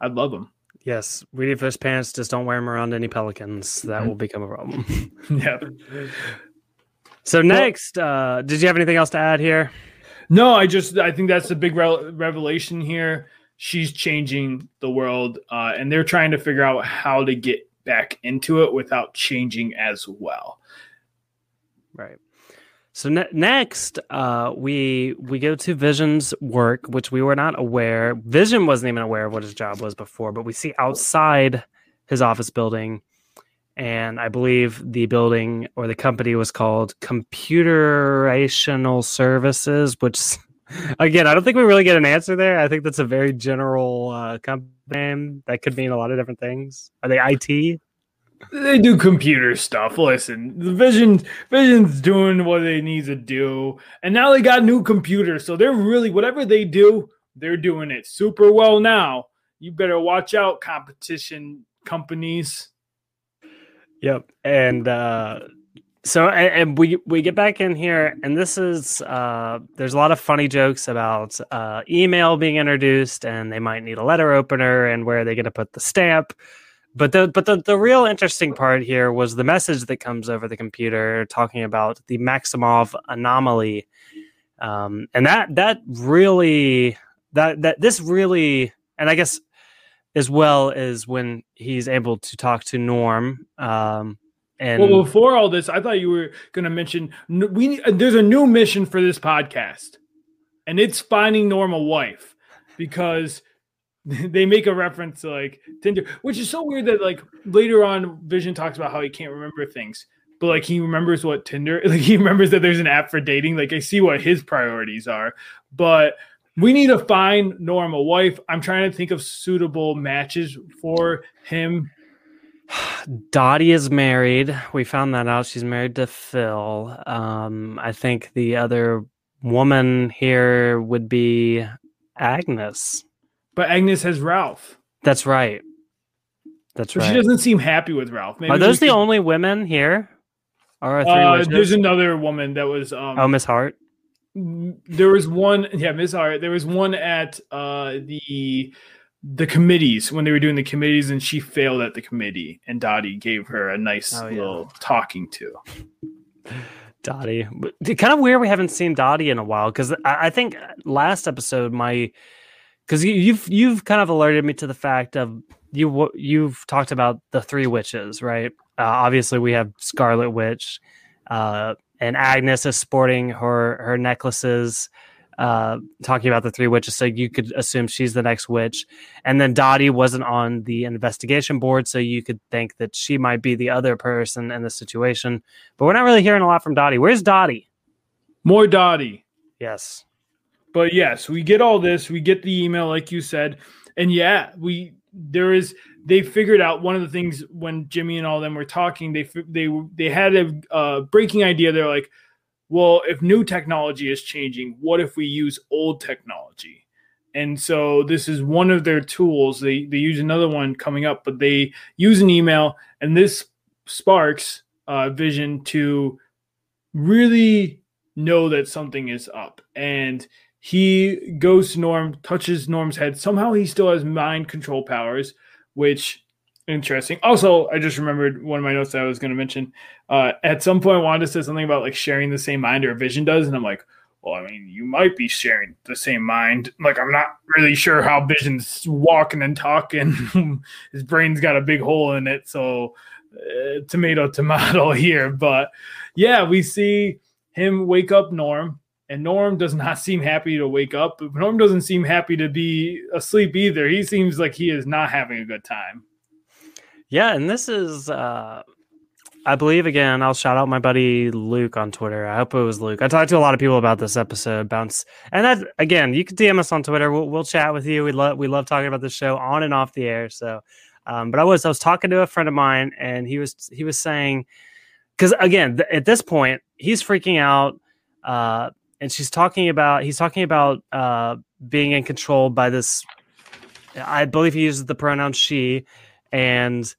I'd love them. Yes, we need fish pants. Just don't wear them around any pelicans. That mm-hmm. will become a problem. yeah. So next, uh, did you have anything else to add here? No, I just I think that's a big re- revelation here. She's changing the world, uh, and they're trying to figure out how to get back into it without changing as well. Right. So ne- next, uh, we we go to Vision's work, which we were not aware. Vision wasn't even aware of what his job was before, but we see outside his office building, and I believe the building or the company was called Computerational Services, which again, I don't think we really get an answer there. I think that's a very general uh, company name. That could mean a lot of different things. Are they IT? They do computer stuff. Listen, the Vision Vision's doing what they need to do, and now they got new computers, so they're really whatever they do, they're doing it super well now. You better watch out, competition companies. Yep, and uh, so and, we we get back in here and this is uh there's a lot of funny jokes about uh email being introduced and they might need a letter opener and where are they going to put the stamp? But the but the, the real interesting part here was the message that comes over the computer talking about the Maximoff anomaly. Um and that that really that that this really and i guess as well as when he's able to talk to norm um and well, before all this, I thought you were going to mention we uh, there's a new mission for this podcast, and it's finding normal wife because they make a reference to like Tinder, which is so weird that like later on Vision talks about how he can't remember things, but like he remembers what Tinder, like he remembers that there's an app for dating. Like I see what his priorities are, but we need to find Norm a wife. I'm trying to think of suitable matches for him. Dottie is married. We found that out. She's married to Phil. Um, I think the other woman here would be Agnes. But Agnes has Ralph. That's right. That's But right. she doesn't seem happy with Ralph. Maybe Are those the only women here? Are three Uh, there's another woman that was um oh, Miss Hart. there was one yeah miss Hart. there was one at uh the the committees when they were doing the committees and she failed at the committee and dottie gave her a nice Oh, yeah. little talking to Dottie. Kind of weird we haven't seen Dottie in a while because I, I think last episode my because you, you've you've kind of alerted me to the fact of you you've talked about the three witches, right? Uh, obviously, we have Scarlet Witch, uh, and Agnes is sporting her her necklaces. Uh, talking about the three witches, so you could assume she's the next witch, and then Dottie wasn't on the investigation board, so you could think that she might be the other person in the situation. But we're not really hearing a lot from Dottie. Where's Dottie? more dottie Yes. but yes we get all this we get the email like you said and yeah we there is they figured out one of the things when jimmy and all them were talking they they they had a uh, breaking idea they're like well if new technology is changing what if we use old technology? And so this is one of their tools. They they use another one coming up but they use an email and this sparks uh, vision to really know that something is up. And he goes to norm touches norm's head. Somehow he still has mind control powers which interesting. Also i just remembered one of my notes that i was going to mention uh, at some point wanda said something about like sharing the same mind or vision does and i'm like well i mean you might be sharing the same mind like i'm not really sure how vision's walking and talking his brain's got a big hole in it so uh, tomato tomato here but yeah we see him wake up Norm, and Norm does not seem happy to wake up. Norm doesn't seem happy to be asleep either. He seems like he is not having a good time. Yeah, and this is uh I believe again, I'll shout out my buddy Luke on Twitter. I hope it was Luke. I talked to a lot of people about this episode, bounce. And that again, you can DM us on Twitter. We'll, we'll chat with you. We love we love talking about the show on and off the air. So um, but I was I was talking to a friend of mine and he was he was saying because again, th- at this point, he's freaking out. Uh and she's talking about he's talking about uh being in control by this I believe he uses the pronoun she and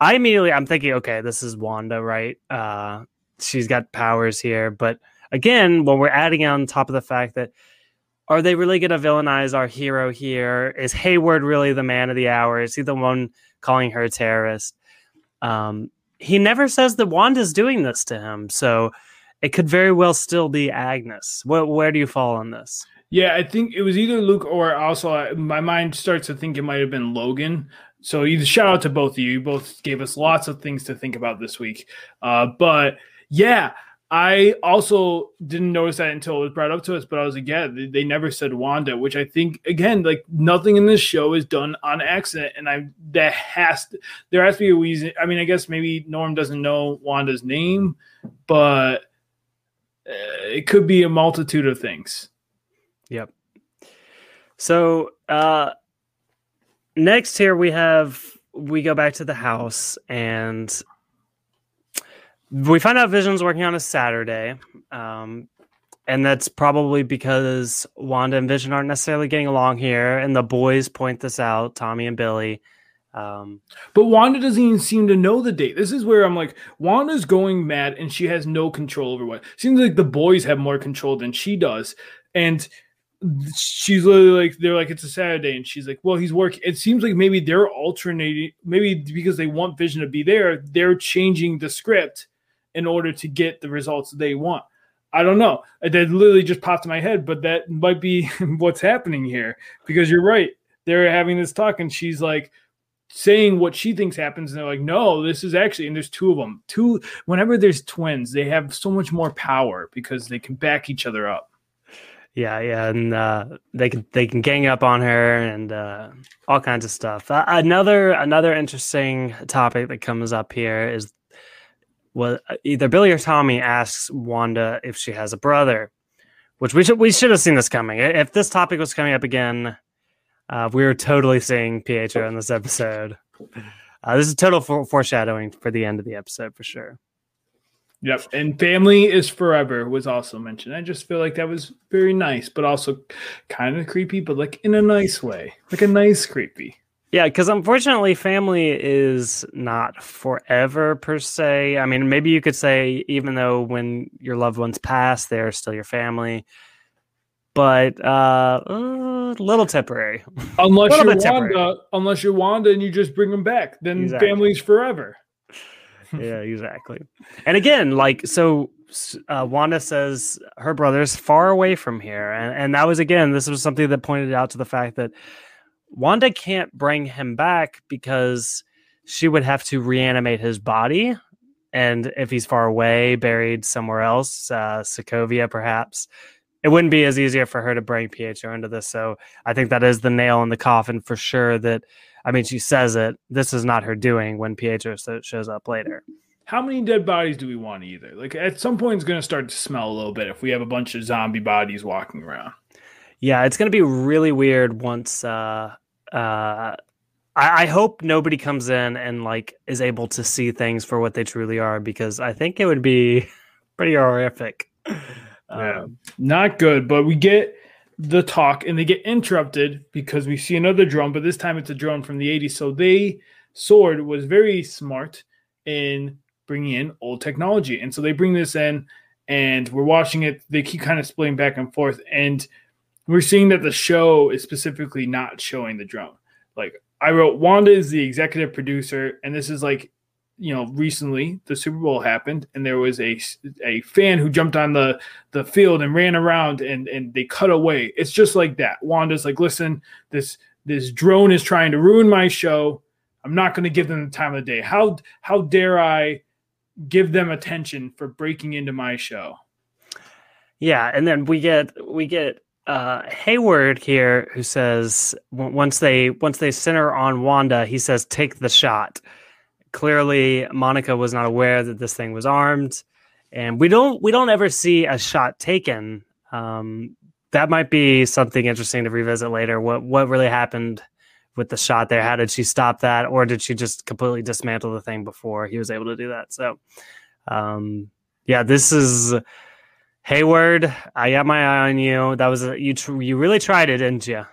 I immediately I'm thinking, okay, this is Wanda, right? Uh, she's got powers here, but again, when we're adding on top of the fact that are they really going to villainize our hero here? Is Hayward really the man of the hour? Is he the one calling her a terrorist? Um, he never says that Wanda's doing this to him, so it could very well still be Agnes. Where, where do you fall on this? Yeah, I think it was either Luke or also uh, my mind starts to think it might have been Logan. So either shout out to both of you. You both gave us lots of things to think about this week. Uh, but yeah, I also didn't notice that until it was brought up to us. But I was like, yeah, they, they never said Wanda, which I think again, like nothing in this show is done on accident, and I that has to, there has to be a reason. I mean, I guess maybe Norm doesn't know Wanda's name, but uh, it could be a multitude of things. Yep. So uh next here we have we go back to the house and we find out Vision's working on a Saturday. Um and that's probably because Wanda and Vision aren't necessarily getting along here, and the boys point this out, Tommy and Billy. Um, But Wanda doesn't even seem to know the date. This is where I'm like, Wanda's going mad and she has no control over what. Seems like the boys have more control than she does. And she's literally like, they're like, it's a Saturday. And she's like, well, he's working. It seems like maybe they're alternating, maybe because they want Vision to be there, they're changing the script in order to get the results they want. I don't know. That literally just popped in my head, but that might be what's happening here because you're right. They're having this talk, and she's like, saying what she thinks happens and they're like no this is actually and there's two of them two whenever there's twins they have so much more power because they can back each other up Yeah, yeah, and uh, they can they can gang up on her and uh, all kinds of stuff. Uh, another another interesting topic that comes up here is well, either Billy or Tommy asks Wanda if she has a brother, which we should we should have seen this coming. If this topic was coming up again, uh, we were totally seeing Pietro in this episode. Uh, this is total for- foreshadowing for the end of the episode for sure. Yep. And family is forever was also mentioned. I just feel like that was very nice, but also kind of creepy, but like in a nice way, like a nice creepy. Yeah, because unfortunately, family is not forever per se. I mean, maybe you could say, even though when your loved ones pass, they're still your family, but uh, a little temporary. Unless you're Wanda, temporary. unless you're Wanda and you just bring them back, then exactly. family's forever yeah, exactly. And again, like so uh, Wanda says her brother's far away from here. And, and that was, again, this was something that pointed out to the fact that Wanda can't bring him back because she would have to reanimate his body. And if he's far away, buried somewhere else, uh, Sokovia perhaps, it wouldn't be as easier for her to bring Pietro into this. So I think that is the nail in the coffin for sure that I mean, she says it. This is not her doing when Pietro shows up later. How many dead bodies do we want either? Like at some point, it's going to start to smell a little bit if we have a bunch of zombie bodies walking around. Yeah, it's going to be really weird once. Uh, uh, I, I hope nobody comes in and like is able to see things for what they truly are because I think it would be pretty horrific. Yeah, um, not good. But we get the talk and they get interrupted because we see another drone, but this time it's a drone from the 80s. So they, Sword was very smart in bringing in old technology. And so they bring this in and we're watching it. They keep kind of splitting back and forth. And we're seeing that the show is specifically not showing the drone. Like I wrote, Wanda is the executive producer, and this is like you know recently the super bowl happened and there was a a fan who jumped on the the field and ran around and and they cut away. It's just like that. Wanda's like listen this this drone is trying to ruin my show. I'm not going to give them the time of the day. How how dare i give them attention for breaking into my show? Yeah and then we get we get uh, Hayward here who says once they once they center on Wanda, he says take the shot clearly Monica was not aware that this thing was armed, and we don't we don't ever see a shot taken. Um, that might be something interesting to revisit later. What what really happened with the shot there? How did she stop that, or did she just completely dismantle the thing before he was able to do that? So, um, yeah, this is. Hayward, I got my eye on you. That was a, you. Tr- you really tried it, didn't you?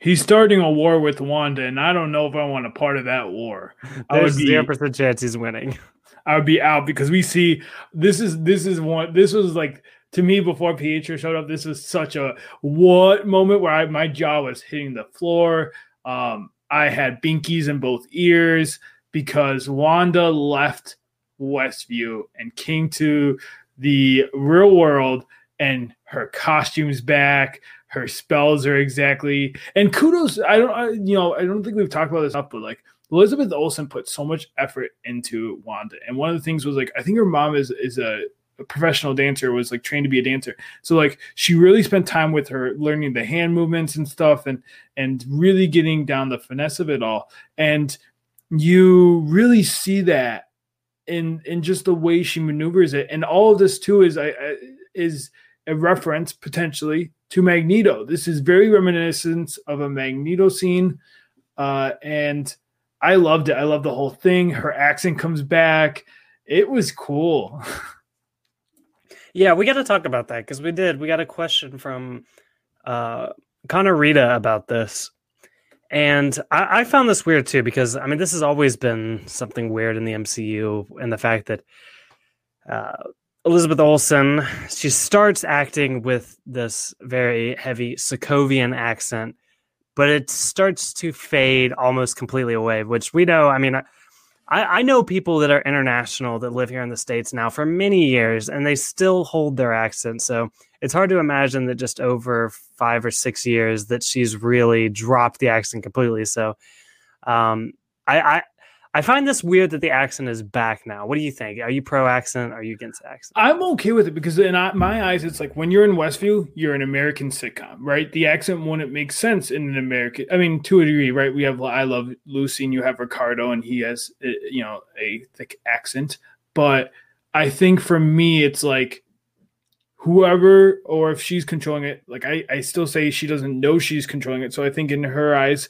He's starting a war with Wanda, and I don't know if I want a part of that war. There's zero percent chance he's winning. I would be out because we see this is this is one this was like to me before Pietro showed up. This was such a what moment where I, my jaw was hitting the floor. Um, I had binkies in both ears because Wanda left Westview and came to the real world, and her costumes back her spells are exactly and kudos i don't I, you know i don't think we've talked about this enough but like elizabeth olsen put so much effort into wanda and one of the things was like i think her mom is is a, a professional dancer was like trained to be a dancer. So like she really spent time with her learning the hand movements and stuff and and really getting down the finesse of it all. And you really see that in in just the way she maneuvers it. And all of this too is i, I is a reference potentially to Magneto. This is very reminiscent of a Magneto scene, uh, and I loved it. I loved the whole thing. Her accent comes back. It was cool. yeah, we got to talk about that because we did. We got a question from uh, Connor Rita about this. And I, I, found this weird too because I mean this has always been something weird in the MCU, and the fact that uh, Elizabeth Olsen, she starts acting with this very heavy Sokovian accent, but it starts to fade almost completely away, which we know. I mean, I, I know people that are international that live here in the States now for many years and they still hold their accent. So it's hard to imagine that just over five or six years that she's really dropped the accent completely. So um, I, I I find this weird that the accent is back now. What do you think? Are you pro accent? Are you against accent? I'm okay with it because in my eyes, it's like when you're in Westview, you're an American sitcom, right? The accent wouldn't make sense in an American. I mean, to a degree, right? We have I Love Lucy, and you have Ricardo, and he has uh, you know a thick accent. But I think for me, it's like whoever or if she's controlling it like I, I still say she doesn't know she's controlling it so i think in her eyes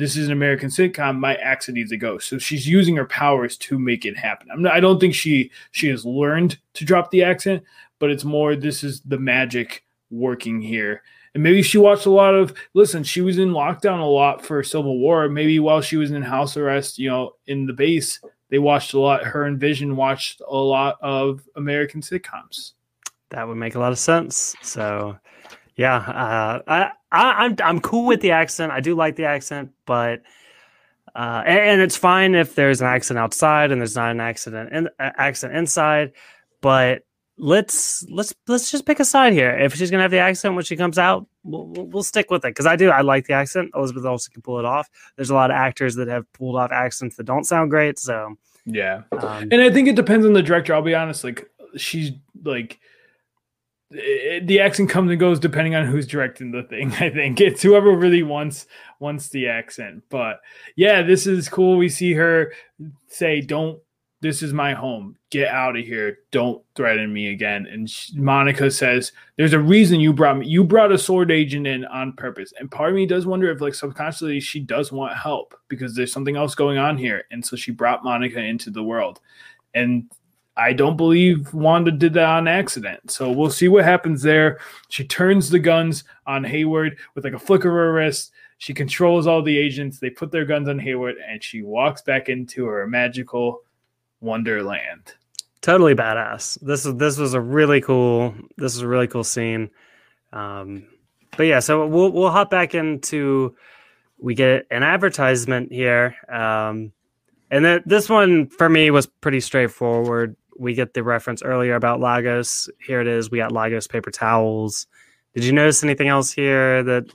this is an american sitcom my accent needs to go. So she's using her powers to make it happen. Not, i don't think she she has learned to drop the accent but it's more this is the magic working here. And maybe she watched a lot of listen she was in lockdown a lot for civil war. Maybe while she was in house arrest you know in the base they watched a lot her and vision watched a lot of american sitcoms. That would make a lot of sense. So, yeah, uh, I, I am I'm, I'm cool with the accent. I do like the accent, but uh, and, and, it's fine if there's an accent outside and there's not an accident in, uh, accent inside. But let's let's let's just pick a side here. If she's gonna have the accent when she comes out, we'll, we'll stick with it because I do. I like the accent. Elizabeth Olsen can pull it off. There's a lot of actors that have pulled off accents that don't sound great. So yeah, um, and I think it depends on the director. I'll be honest. Like she's like it, the accent comes and goes depending on who's directing the thing. I think it's whoever really wants wants the accent. But yeah, this is cool. We see her say, "Don't. This is my home. Get out of here. Don't threaten me again." And she, Monica says, "There's a reason you brought me. You brought a sword agent in on purpose." And part of me does wonder if, like, subconsciously, she does want help because there's something else going on here, and so she brought Monica into the world. And I don't believe Wanda did that on accident. So we'll see what happens there. She turns the guns on Hayward with like a flick of her wrist. She controls all the agents. They put their guns on Hayward and she walks back into her magical wonderland. Totally badass. This is this was a really cool this is a really cool scene. Um but yeah, so we'll we'll hop back into we get an advertisement here. Um and then this one for me was pretty straightforward we get the reference earlier about Lagos. Here it is. We got Lagos paper towels. Did you notice anything else here that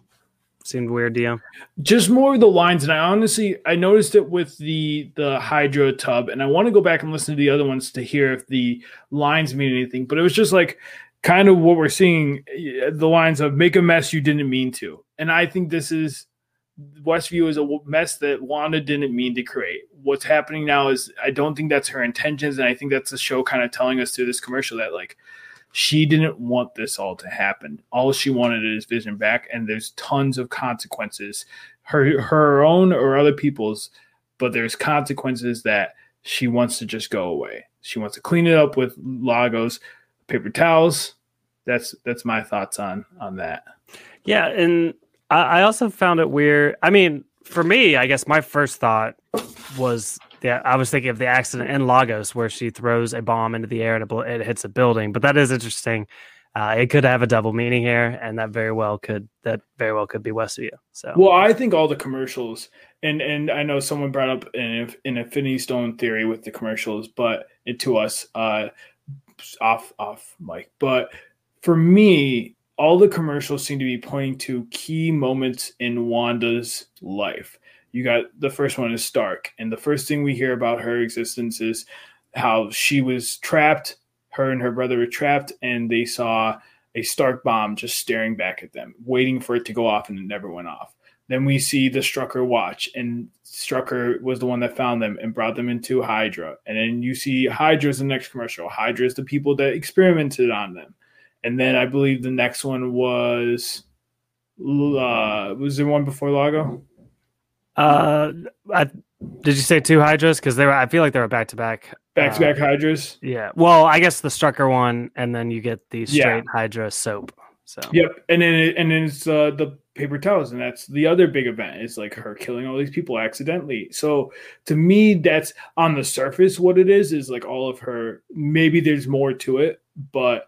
seemed weird to you? Just more of the lines, and I honestly I noticed it with the the hydro tub, and I want to go back and listen to the other ones to hear if the lines mean anything. But it was just like kind of what we're seeing eh, the lines of make a mess you didn't mean to, and I think this is Westview is a mess that Wanda didn't mean to create. What's happening now is I don't think that's her intentions, and I think that's the show kind of telling us through this commercial that like she didn't want this all to happen. All she wanted is Vision back, and there's tons of consequences, her her own or other people's, but there's consequences that she wants to just go away. She wants to clean it up with Lagos paper towels. That's that's my thoughts on on that. Yeah, and I, also found it weird. I mean, for me, I guess my first thought was that I was thinking of the accident in Lagos where she throws a bomb into the air and it, it hits a building. But that is interesting. Uh, it could have a double meaning here, and that very well could that very well could be Westview. So, well, I think all the commercials, and and I know someone brought up an, an Infinity Stone theory with the commercials, but it, to us, uh, off off mic. But for me, all the commercials seem to be pointing to key moments in Wanda's life. You got the first one is Stark, and the first thing we hear about her existence is how she was trapped. Her and her brother were trapped, and they saw a Stark bomb just staring back at them, waiting for it to go off, and it never went off. Then we see the Strucker watch, and Strucker was the one that found them and brought them into Hydra. And then you see Hydra's the next commercial. Hydra is the people that experimented on them and then I believe the next one was uh was there one before Lago? Uh, I, did you say two hydras? Because they were. I feel like they were back to back. Back to back hydras. Yeah. Well, I guess the Strucker one, and then you get the straight yeah. Hydra soap. So. Yep, and then it, and then it's uh, the paper towels, and that's the other big event. Is like her killing all these people accidentally. So to me, that's on the surface what it is. Is like all of her. Maybe there's more to it, but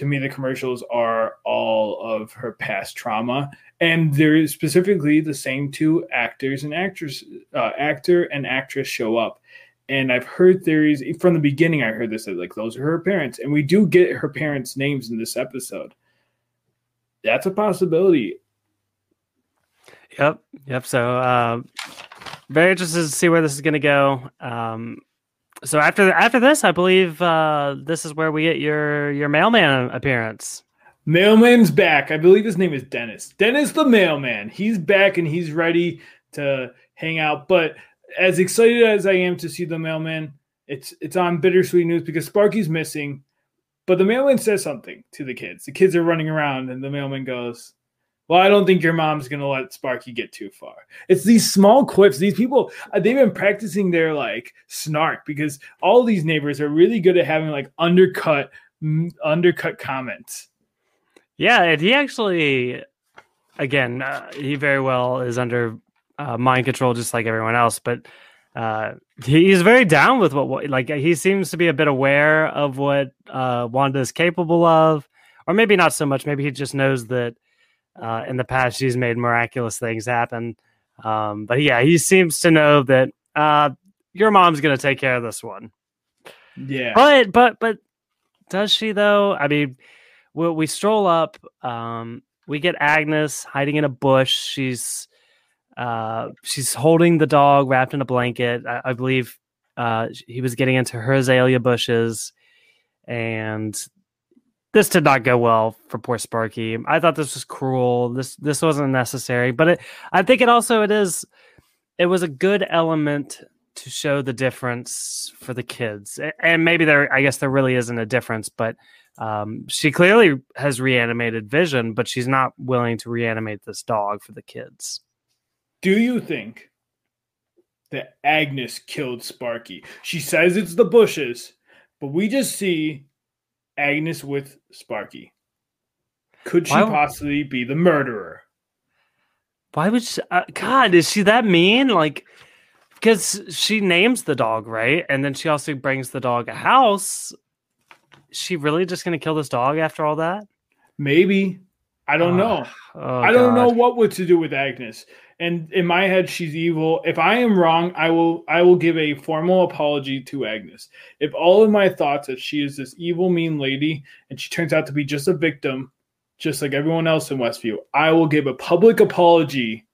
to me the commercials are all of her past trauma. And they're specifically the same two actors and actors uh, actor and actress show up. And i've heard theories from the beginning i heard this that like those are her parents. And we do get her parents names in this episode. That's a possibility. Yep yep. So uh, very interested to see where this is going to go. Um, so after after this, I believe uh, this is where we get your your mailman appearance. Mailman's back. I believe his name is Dennis. Dennis the mailman. He's back and he's ready to hang out. But as excited as I am to see the mailman, it's it's on bittersweet news because Sparky's missing. But the mailman says something to the kids. The kids are running around, and the mailman goes, Well, I don't think your mom's to let Sparky get too far. It's these small quips. These people, uh, they've been practicing their like snark because all these neighbors are really good at having like undercut, undercut comments. Yeah, and he actually, again, uh, he very well is under uh, mind control, just like everyone else. But uh, he's very down with what, like he seems to be a bit aware of what uh, Wanda is capable of, or maybe not so much. Maybe he just knows that uh, in the past she's made miraculous things happen. Um, but yeah, he seems to know that uh, your mom's gonna take care of this one. Yeah, but but but does she though? I mean, we, we stroll up. Um, we get Agnes hiding in a bush. She's uh, she's holding the dog wrapped in a blanket. I, I believe uh, he was getting into her azalea bushes, and this did not go well for poor Sparky. I thought this was cruel. This this wasn't necessary, but it, I think it also it is. It was a good element to show the difference for the kids, and maybe there. I guess there really isn't a difference, but um, she clearly has reanimated Vision, but she's not willing to reanimate this dog for the kids. Do you think that Agnes killed Sparky? She says it's the bushes, but we just see Agnes with Sparky. Could she Why? possibly be the murderer? Why would she, uh, God, is she that mean? Like, because she names the dog, right? And then she also brings the dog a house. Is she really just going to kill this dog after all that? Maybe. I don't uh, know. Oh, I don't God. know what would to do with Agnes and in my head she's evil. If i am wrong i will i will give a formal apology to agnes. If all of my thoughts that she is this evil mean lady and she turns out to be just a victim just like everyone else in westview i will give a public apology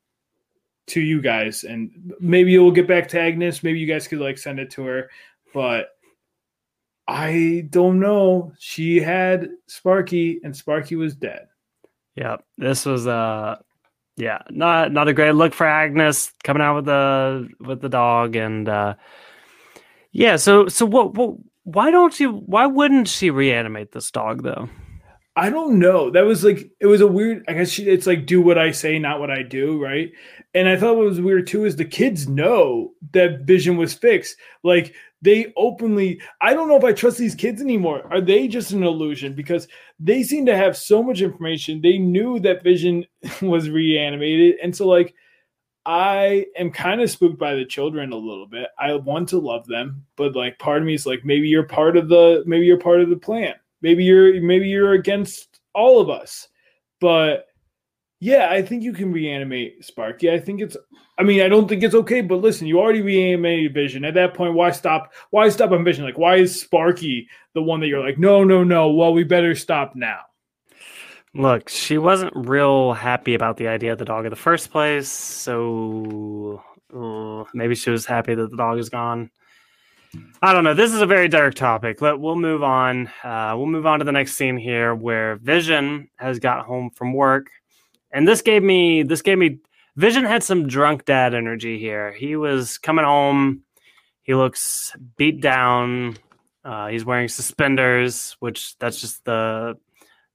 to you guys. And maybe you'll get back to agnes. Maybe you guys could like send it to her. But i don't know. She had sparky and sparky was dead. Yeah this was uh yeah, not not a great look for Agnes coming out with the with the dog, and uh, yeah. So so what, what? Why don't you? Why wouldn't she reanimate this dog though? I don't know. That was like it was a weird. I guess she, it's like do what I say, not what I do, right? And I thought what was weird too is the kids know that Vision was fixed. Like they openly. I don't know if I trust these kids anymore. Are they just an illusion? Because they seem to have so much information. They knew that Vision was reanimated, and so like I am kind of spooked by the children a little bit. I want to love them, but like part of me is like maybe you're part of the maybe you're part of the plan Maybe you're maybe you're against all of us. But yeah, I think you can reanimate Sparky. I think it's I mean, I don't think it's okay, but listen, you already reanimated Vision. At that point, why stop why stop on Vision? Like, why is Sparky the one that you're like, no, no, no, well, we better stop now? Look, she wasn't real happy about the idea of the dog in the first place, so uh, maybe she was happy that the dog is gone. I don't know. This is a very dark topic. Let we'll move on. Uh, we'll move on to the next scene here, where Vision has got home from work, and this gave me this gave me Vision had some drunk dad energy here. He was coming home. He looks beat down. Uh, he's wearing suspenders, which that's just the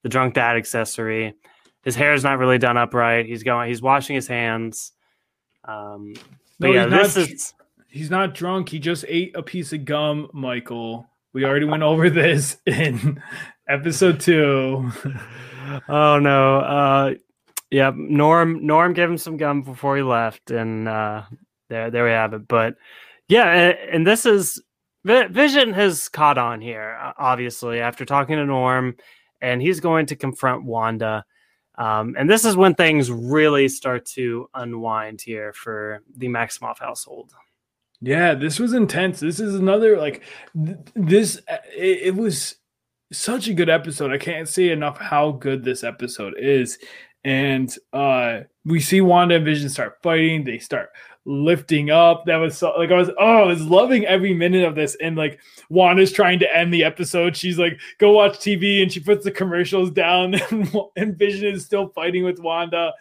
the drunk dad accessory. His hair is not really done upright. He's going. He's washing his hands. Um, but no, yeah, this not, is He's not drunk. He just ate a piece of gum, Michael. We already went over this in episode two. oh no. Uh yeah, Norm Norm gave him some gum before he left, and uh there there we have it. But yeah, and, and this is Vision has caught on here, obviously, after talking to Norm, and he's going to confront Wanda. Um, and this is when things really start to unwind here for the Maximoff household. Yeah, this was intense. This is another like th- this. Uh, it, it, was such a good episode. I can't say enough how good this episode is. And uh, we see Wanda and Vision start fighting. They start lifting up. That was so like I was oh I was loving every minute of this. And like Wanda's trying to end the episode. She's like, go watch TV, and she puts the commercials down, and, and Vision is still fighting with Wanda.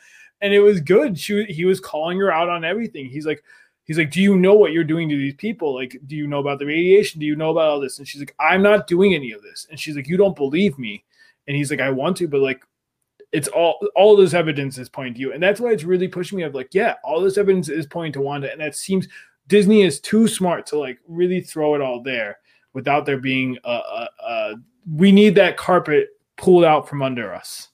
And it was good. She he was calling her out on everything. He's like, he's like, Do you know what you're doing to these people? Like, do you know about the radiation? Do you know about all this? And she's like, I'm not doing any of this. And she's like, You don't believe me. And he's like, I want to, but like it's all all this evidence is pointing to you, and that's why it's really pushing me. Of like, yeah, all this evidence is pointing to Wanda, and that seems Disney is too smart to like really throw it all there without there being a, a, a we need that carpet pulled out from under us.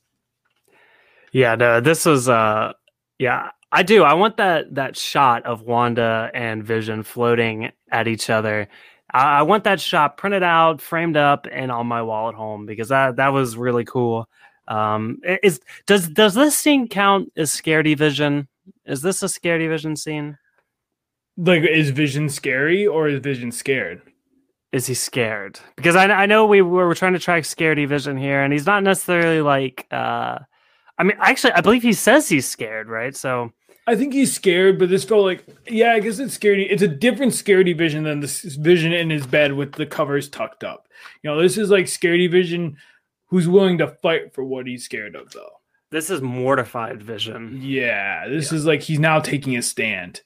Yeah, no, this was uh yeah, I do. I want that that shot of Wanda and Vision floating at each other. I, I want that shot printed out, framed up, and on my wall at home because that that was really cool. Um, is does does this scene count as scaredy vision? Is this a scaredy vision scene? Like, is Vision scary or is Vision scared? Is he scared? Because I I know we were, trying to track scaredy vision here, and he's not necessarily like. uh I mean, actually, I believe he says he's scared, right? So I think he's scared, but this felt like, yeah, I guess it's scaredy. It's a different scaredy vision than this vision in his bed with the covers tucked up. You know, this is like scaredy vision who's willing to fight for what he's scared of, though. This is mortified vision. Yeah, this yeah. is like he's now taking a stand.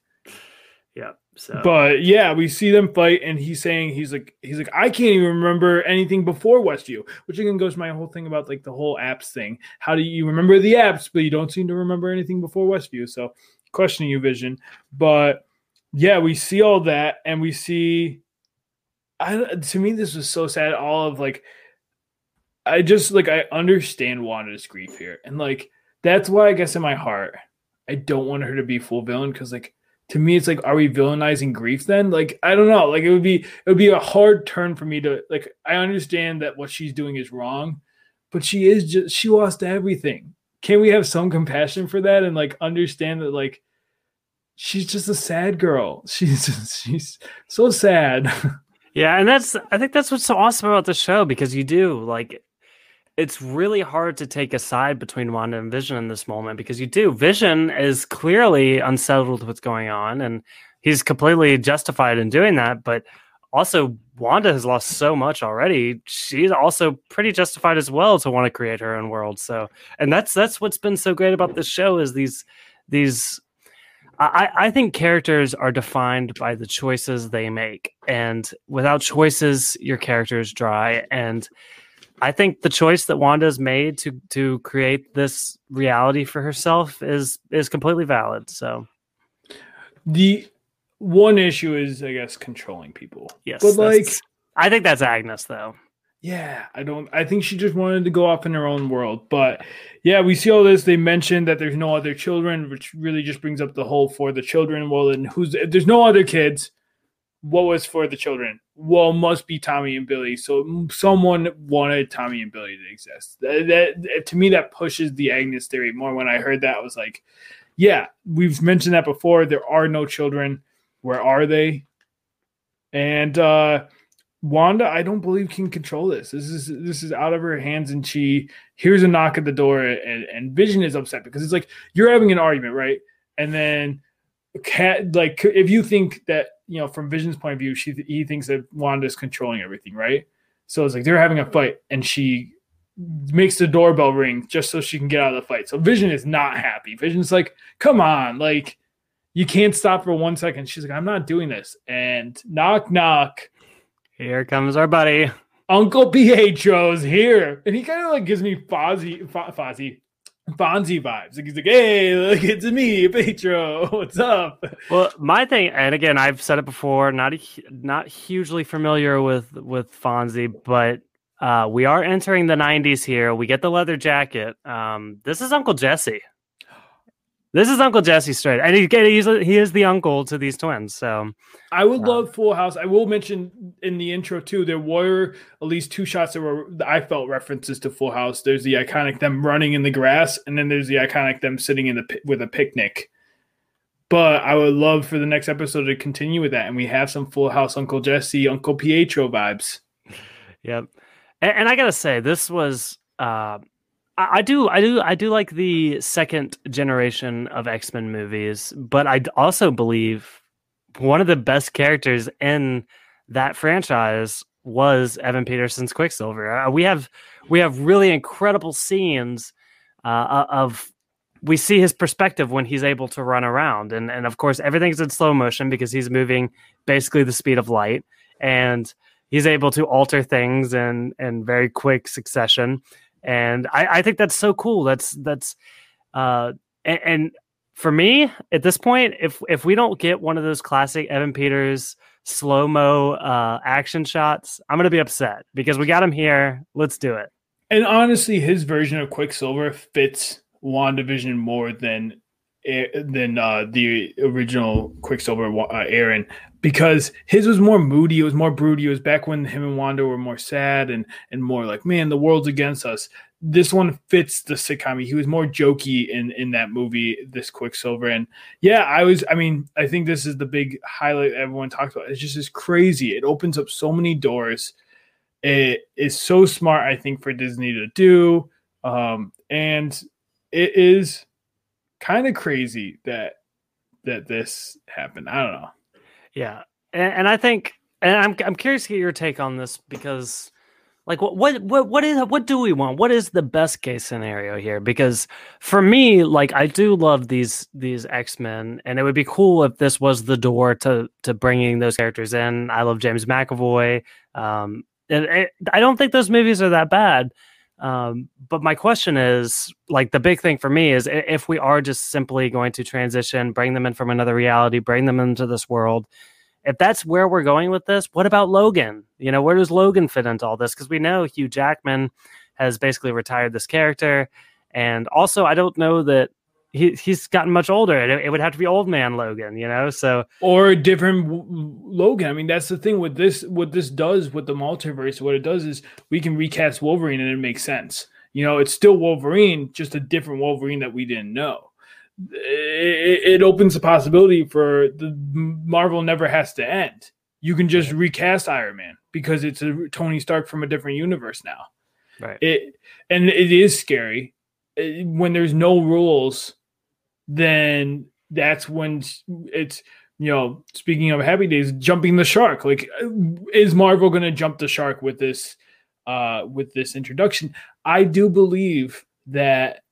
Yeah. So. But yeah, we see them fight, and he's saying he's like he's like I can't even remember anything before Westview, which again goes to my whole thing about like the whole apps thing. How do you remember the apps, but you don't seem to remember anything before Westview? So questioning your vision, but yeah, we see all that, and we see. I to me this was so sad. All of like I just like I understand Wanda's grief here, and like that's why I guess in my heart I don't want her to be full villain because like to me it's like are we villainizing grief then? Like I don't know. Like it would be it would be a hard turn for me to like I understand that what she's doing is wrong, but she is just she lost everything. Can we have some compassion for that and like understand that like she's just a sad girl. She's she's so sad. Yeah, and that's I think that's what's so awesome about the show because you do like it's really hard to take a side between Wanda and Vision in this moment because you do. Vision is clearly unsettled with what's going on, and he's completely justified in doing that. But also, Wanda has lost so much already. She's also pretty justified as well to want to create her own world. So, and that's that's what's been so great about this show is these these. I, I think characters are defined by the choices they make, and without choices, your character is dry. And I think the choice that Wanda's made to to create this reality for herself is is completely valid. So the one issue is, I guess, controlling people. Yes, but like, I think that's Agnes, though. Yeah, I don't. I think she just wanted to go off in her own world. But yeah, we see all this. They mentioned that there's no other children, which really just brings up the whole for the children. Well, and who's there's no other kids, what was for the children? Well, must be Tommy and Billy. So someone wanted Tommy and Billy to exist. That, that, to me, that pushes the Agnes theory more. When I heard that, I was like, yeah, we've mentioned that before. There are no children. Where are they? And uh, Wanda, I don't believe can control this. This is this is out of her hands, and she hears a knock at the door, and, and Vision is upset because it's like you're having an argument, right? And then cat like if you think that you know from Vision's point of view, she he thinks that Wanda's controlling everything, right? So it's like they're having a fight, and she makes the doorbell ring just so she can get out of the fight. So Vision is not happy. Vision's like, "Come on, like you can't stop for one second. She's like, "I'm not doing this." And knock knock. Here comes our buddy. Uncle Pietro's here, and he kind of like gives me Fozzie, Fozzie, Fonzie vibes. Like he's like, "Hey, look, it's me, Pietro. What's up?" Well, my thing, and again, I've said it before. Not not hugely familiar with with Fonzie, but uh, we are entering the '90s here. We get the leather jacket. Um, this is Uncle Jesse. This is Uncle Jesse straight, and he, he's he is the uncle to these twins. So I would um, love Full House. I will mention in the intro too. There were at least two shots that were I felt references to Full House. There's the iconic them running in the grass, and then there's the iconic them sitting in the with a picnic. But I would love for the next episode to continue with that, and we have some Full House Uncle Jesse, Uncle Pietro vibes. Yep, and, and I gotta say this was. Uh, I, do, I do, I do like the second generation of X Men movies, but I also believe one of the best characters in that franchise was Evan Peterson's Quicksilver. Uh, we have we have really incredible scenes uh, of we see his perspective when he's able to run around, and and of course everything's in slow motion because he's moving basically the speed of light, and he's able to alter things in in very quick succession, and I, I think that's so cool. That's that's uh, and, and for me at this point, if if we don't get one of those classic Evan Peters slow mo uh, action shots, I'm gonna be upset because we got him here. Let's do it. And honestly, his version of Quicksilver fits WandaVision more than eh, than uh, the original Quicksilver uh, Aaron because his was more moody. It was more broody. It was back when him and Wanda were more sad and and more like, man, the world's against us. This one fits the sitcom. He was more jokey in in that movie, this Quicksilver. And yeah, I was. I mean, I think this is the big highlight everyone talks about. It's just as crazy. It opens up so many doors. It is so smart, I think, for Disney to do. Um, and it is kind of crazy that that this happened. I don't know. Yeah, and, and I think, and I'm I'm curious to get your take on this because, like, what what what what is what do we want? What is the best case scenario here? Because for me, like, I do love these these X Men, and it would be cool if this was the door to to bringing those characters in. I love James McAvoy. Um, and it, I don't think those movies are that bad. Um, but my question is like the big thing for me is if we are just simply going to transition, bring them in from another reality, bring them into this world. If that's where we're going with this, what about Logan? You know, where does Logan fit into all this? Because we know Hugh Jackman has basically retired this character. And also, I don't know that he he's gotten much older. It, it, would have to be old man Logan, you know. So or different Logan. I mean, that's the thing with this. What this does with the multiverse, what it does is we can recast Wolverine and it makes sense. You know, it's still Wolverine, just a different Wolverine that we didn't know. It, it opens the possibility for the Marvel never has to end. You can just recast Iron Man because it's a Tony Stark from a different universe now. Right. It and it is scary eh, when there's no rules then that's when it's you know speaking of happy days jumping the shark. Like is marvel going to jump the shark with this uh with this introduction? I do believe that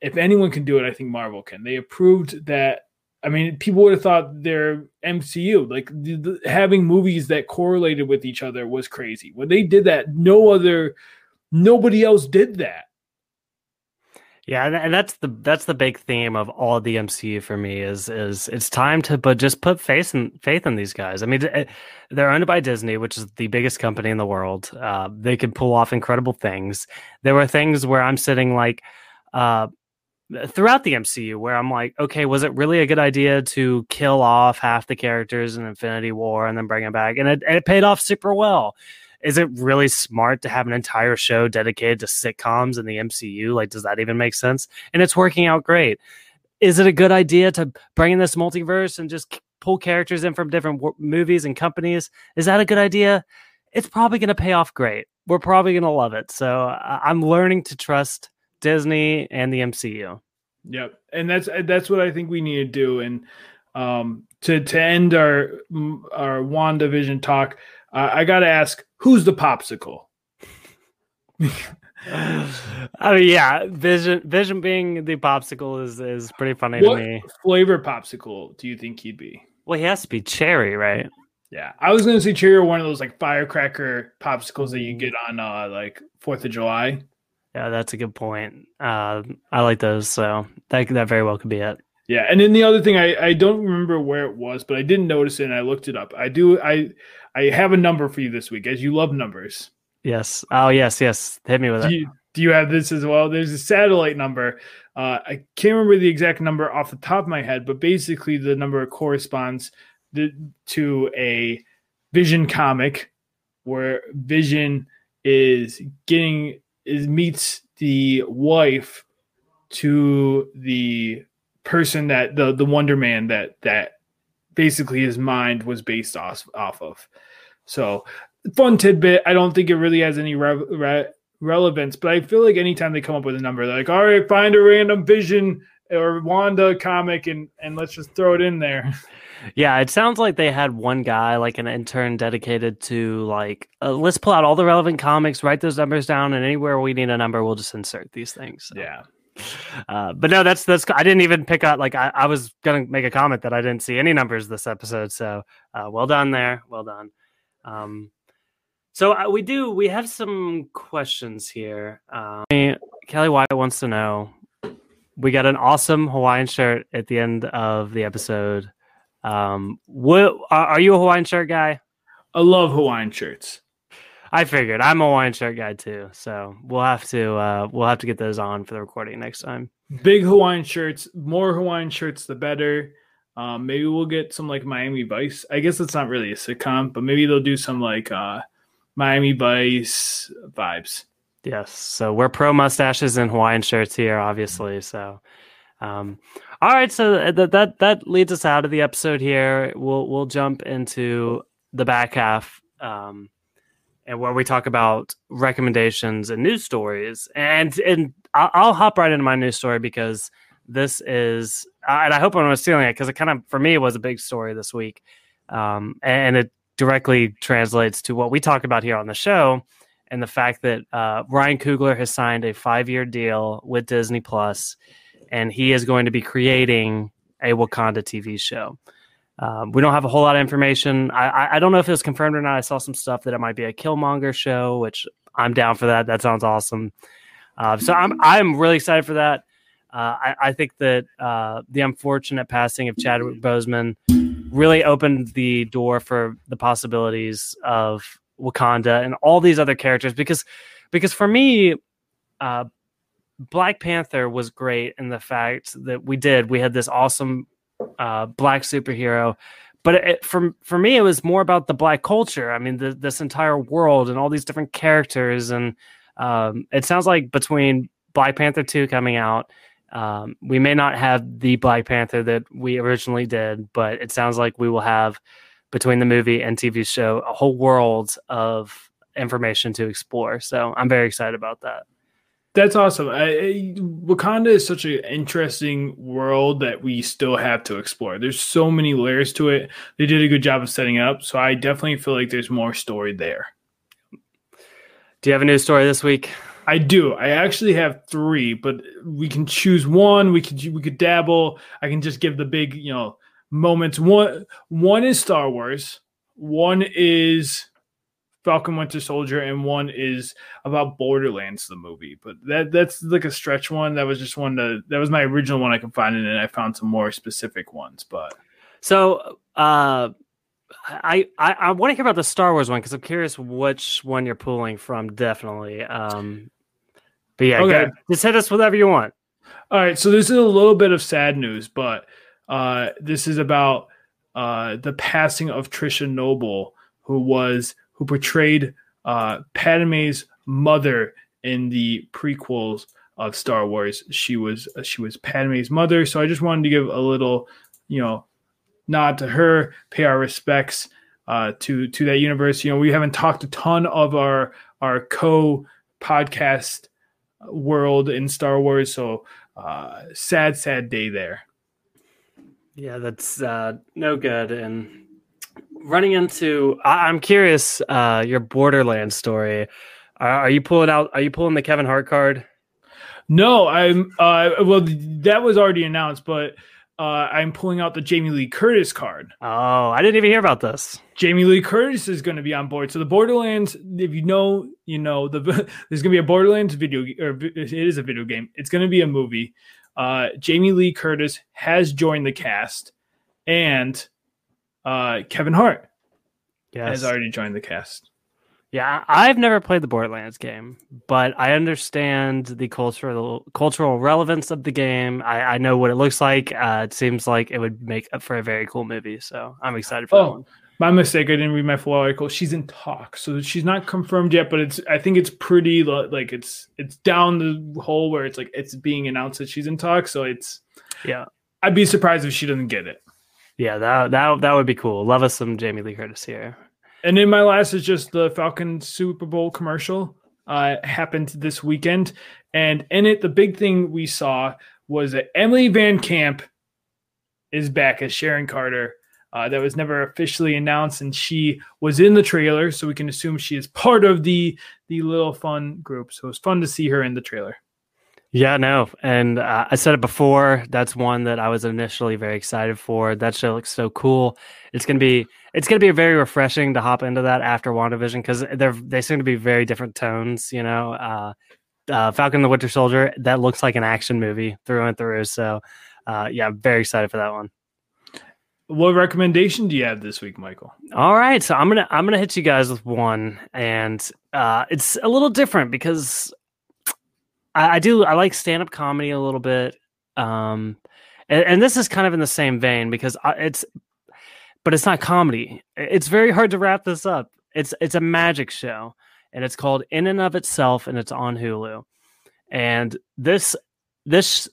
if anyone can do it i think marvel can. They approved that i mean people would have thought their mcu like the, the, having movies that correlated with each other was crazy. When they did that no other nobody else did that yeah, and that's the that's the big theme of all the MCU for me is is it's time to but just put faith in faith in these guys. I mean, eh, they're owned by Disney, which is the biggest company in the world. Uh, they can pull off incredible things. There were things where I'm sitting like uh, throughout the MCU where I'm like, okay, was it really a good idea to kill off half the characters in Infinity War and then bring them back? And it, and it paid off super well is it really smart to have an entire show dedicated to sitcoms in the MCU? Like, does that even make sense? And it's working out great. Is it a good idea to bring in this multiverse and just pull characters in from different w- movies and companies? Is that a good idea? It's probably going to pay off great. We're probably going to love it. So I'm learning to trust Disney and the MCU. Yep, and that's that's what I think we need to do. And um, to to end our our WandaVision talk, uh, I got to ask, who's the popsicle? I mean, yeah, Vision Vision being the popsicle is is pretty funny what to me. What flavor popsicle do you think he'd be? Well, he has to be cherry, right? Yeah, I was gonna say cherry or one of those like firecracker popsicles that you get on uh like Fourth of July. Yeah, that's a good point. Uh, I like those, so that that very well could be it. Yeah, and then the other thing I I don't remember where it was, but I didn't notice it, and I looked it up. I do I I have a number for you this week, as you love numbers. Yes. Oh, yes, yes. Hit me with do it. You, do you have this as well? There's a satellite number. Uh, I can't remember the exact number off the top of my head, but basically the number corresponds to a Vision comic where Vision is getting is meets the wife to the person that the the Wonder Man that that basically his mind was based off off of. So fun tidbit. I don't think it really has any re- re- relevance, but I feel like anytime they come up with a number, they're like, all right, find a random Vision or Wanda comic and and let's just throw it in there. Yeah, it sounds like they had one guy, like an intern, dedicated to like, uh, let's pull out all the relevant comics, write those numbers down, and anywhere we need a number, we'll just insert these things. So. Yeah. Uh, but no, that's that's. I didn't even pick out. Like, I, I was gonna make a comment that I didn't see any numbers this episode. So, uh, well done there. Well done. Um, so uh, we do. We have some questions here. Um, Kelly White wants to know. We got an awesome Hawaiian shirt at the end of the episode. Um, what are you a Hawaiian shirt guy? I love Hawaiian shirts. I figured I'm a Hawaiian shirt guy too, so we'll have to uh, we'll have to get those on for the recording next time. Big Hawaiian shirts, more Hawaiian shirts, the better. Um, maybe we'll get some like Miami Vice. I guess it's not really a sitcom, but maybe they'll do some like uh, Miami Vice vibes. Yes, so we're pro mustaches and Hawaiian shirts here, obviously. So, um, all right, so that that that leads us out of the episode here. We'll we'll jump into the back half. Um, and where we talk about recommendations and news stories. And and I'll, hop right into my news story because this is, and I hope I'm not stealing it because it kind of for me was a big story this week, um, and it directly translates to what we talk about here on the show, and the fact that uh, Ryan Coogler has signed a five year deal with Disney Plus, and he is going to be creating a Wakanda TV show. Um, we don't have a whole lot of information. I, I, don't know if it was confirmed or not. I saw some stuff that it might be a Killmonger show, which I'm down for that. That sounds awesome. Uh, so I'm I'm really excited for that. Uh, I, I, think that uh, the unfortunate passing of Chadwick Boseman really opened the door for the possibilities of Wakanda and all these other characters because because for me, uh, Black Panther was great in the fact that we did we had this awesome uh, black superhero. But it, for for me, it was more about the black culture. I mean, the, this entire world and all these different characters, and um, it sounds like between Black Panther two coming out, um, we may not have the Black Panther that we originally did, but it sounds like we will have between the movie and TV show a whole world of information to explore. So I'm very excited about that. That's awesome. I, I, Wakanda is such an interesting world that we still have to explore. There's so many layers to it. They did a good job of setting up, so I definitely feel like there's more story there. Do you have a new story this week? I do. I actually have three, but we can choose one. We could we could dabble. I can just give the big you know moments. One one is Star Wars. One is Falcon Winter Soldier, and one is about Borderlands, the movie. But that that's like a stretch one. That was just one that that was my original one I could find, and then I found some more specific ones. But so uh, I I, I want to hear about the Star Wars one because I'm curious which one you're pulling from. Definitely. Um, but yeah, okay. just hit us whatever you want. All right, so this is a little bit of sad news, but uh, this is about uh, the passing of Trisha Noble, who was who portrayed uh, Padme's mother in the prequels of Star Wars. She was she was Padme's mother, so I just wanted to give a little, you know, nod to her, pay our respects uh, to to that universe. You know, we haven't talked a ton of our our co podcast world in Star Wars, so uh, sad, sad day there. Yeah, that's uh, no good, and running into I, am curious uh your borderlands story. Are, are, you pulling out are you pulling the kevin hart card? No i'm uh well that was already announced but uh i'm pulling out the jamie lee curtis card. Oh i didn't even hear about this. Jamie lee curtis is going to be on board. So the borderlands if you know you know the there's going to be a borderlands video or it is a video game. It's going to be a movie. Uh jamie lee curtis has joined the cast and uh, Kevin Hart yes. has already joined the cast. Yeah, I've never played the Borderlands game, but I understand the cultural cultural relevance of the game. I, I know what it looks like. Uh, it seems like it would make up for a very cool movie, so I'm excited for oh, that one. My mistake. I didn't read my full article. She's in talk, so she's not confirmed yet. But it's. I think it's pretty like it's it's down the hole where it's like it's being announced that she's in talk. So it's. Yeah. I'd be surprised if she doesn't get it. Yeah, that that that would be cool. Love us some Jamie Lee Curtis here. And then my last is just the Falcon Super Bowl commercial. uh, happened this weekend, and in it, the big thing we saw was that Emily VanCamp is back as Sharon Carter. Uh, that was never officially announced, and she was in the trailer, so we can assume she is part of the the little fun group. So it was fun to see her in the trailer. Yeah, no, and uh, I said it before. That's one that I was initially very excited for. That show looks so cool. It's gonna be it's gonna be very refreshing to hop into that after WandaVision because they're they seem to be very different tones. You know, uh, uh, Falcon and the Winter Soldier that looks like an action movie through and through. So, uh, yeah, I'm very excited for that one. What recommendation do you have this week, Michael? All right, so I'm gonna I'm gonna hit you guys with one, and uh, it's a little different because I, I do I like stand up comedy a little bit, um, and, and, this is kind of in the same vein because I, it's, but it's not comedy. It's very hard to wrap this up. It's it's a magic show, and it's called In and of Itself, and it's on Hulu, and this this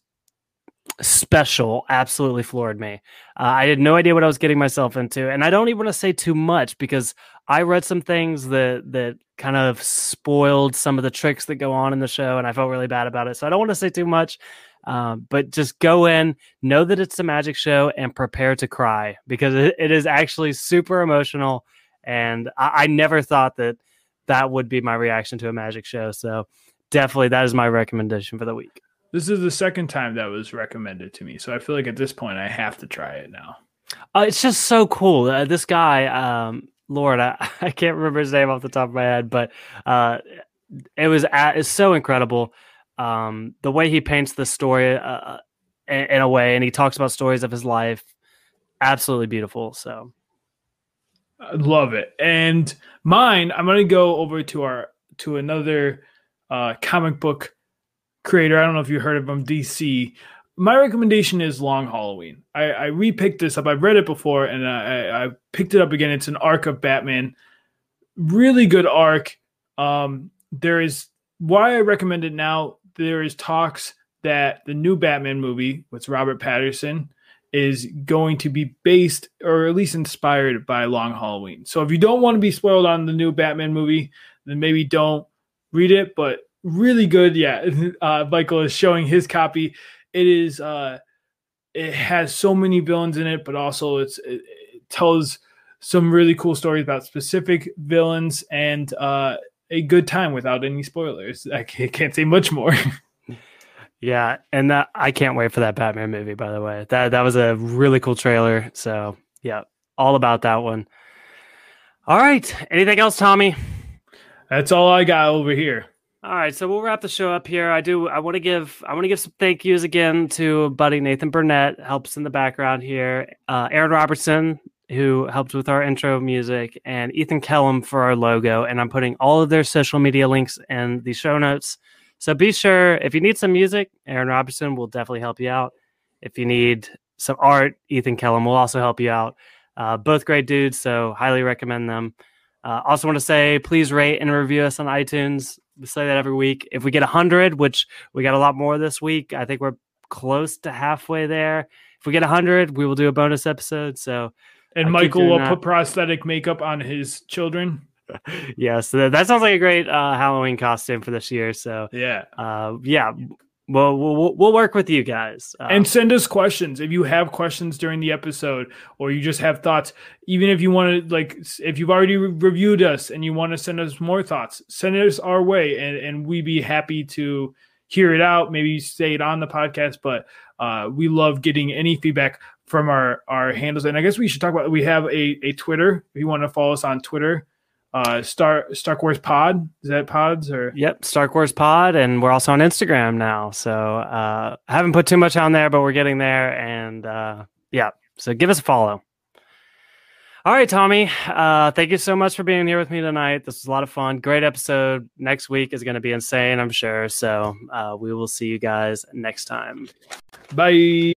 special absolutely floored me. Uh, I had no idea what I was getting myself into, and I don't even want to say too much because I read some things that that kind of spoiled some of the tricks that go on in the show, and I felt really bad about it. So I don't want to say too much, um, but just go in, know that it's a magic show, and prepare to cry because it, it is actually super emotional. And I, I never thought that that would be my reaction to a magic show. So definitely, that is my recommendation for the week. This is the second time that was recommended to me, so I feel like at this point I have to try it now. Uh, it's just so cool. Uh, this guy, um, Lord, I, I, can't remember his name off the top of my head, but uh, it was it's so incredible. Um, the way he paints the story uh, uh, in, in, a way, and he talks about stories of his life, absolutely beautiful. So, I love it. And mine, I'm to go over to our to another uh, comic book creator. I don't know if you heard of him, DC. My recommendation is Long Halloween. I, I repicked this up. I've read it before and I, I picked it up again. It's an arc of Batman. Really good arc. Um, there is why I recommend it now. There is talks that the new Batman movie with Robert Pattinson is going to be based or at least inspired by Long Halloween. So if you don't want to be spoiled on the new Batman movie, then maybe don't read it. But really good. Yeah, uh, Michael is showing his copy. It is. Uh, it has so many villains in it, but also it's it, it tells some really cool stories about specific villains and uh, a good time without any spoilers. I can't say much more. yeah, and that I can't wait for that Batman movie. By the way, that that was a really cool trailer. So yeah, all about that one. All right, anything else, Tommy? That's all I got over here. All right, so we'll wrap the show up here. I do. I want to give. I want to give some thank yous again to buddy Nathan Burnett, helps in the background here. Uh, Aaron Robertson, who helped with our intro music, and Ethan Kellum for our logo. And I'm putting all of their social media links in the show notes. So be sure if you need some music, Aaron Robertson will definitely help you out. If you need some art, Ethan Kellum will also help you out. Uh, both great dudes, so highly recommend them. Uh, also, want to say please rate and review us on iTunes we say that every week. If we get 100, which we got a lot more this week, I think we're close to halfway there. If we get 100, we will do a bonus episode. So, and I Michael will that. put prosthetic makeup on his children. yes, yeah, so that sounds like a great uh, Halloween costume for this year. So, yeah, uh, yeah, well, we'll we'll work with you guys uh, and send us questions if you have questions during the episode or you just have thoughts. Even if you want to, like, if you've already re- reviewed us and you want to send us more thoughts, send us our way, and and we'd be happy to hear it out. Maybe say it on the podcast, but uh, we love getting any feedback from our our handles. And I guess we should talk about we have a a Twitter. If you want to follow us on Twitter, uh Star Stark Wars Pod. Is that pods or Yep, Stark Wars Pod, and we're also on Instagram now. So uh I haven't put too much on there, but we're getting there and uh yeah. So give us a follow. All right, Tommy. Uh thank you so much for being here with me tonight. This was a lot of fun. Great episode. Next week is gonna be insane, I'm sure. So uh we will see you guys next time. Bye.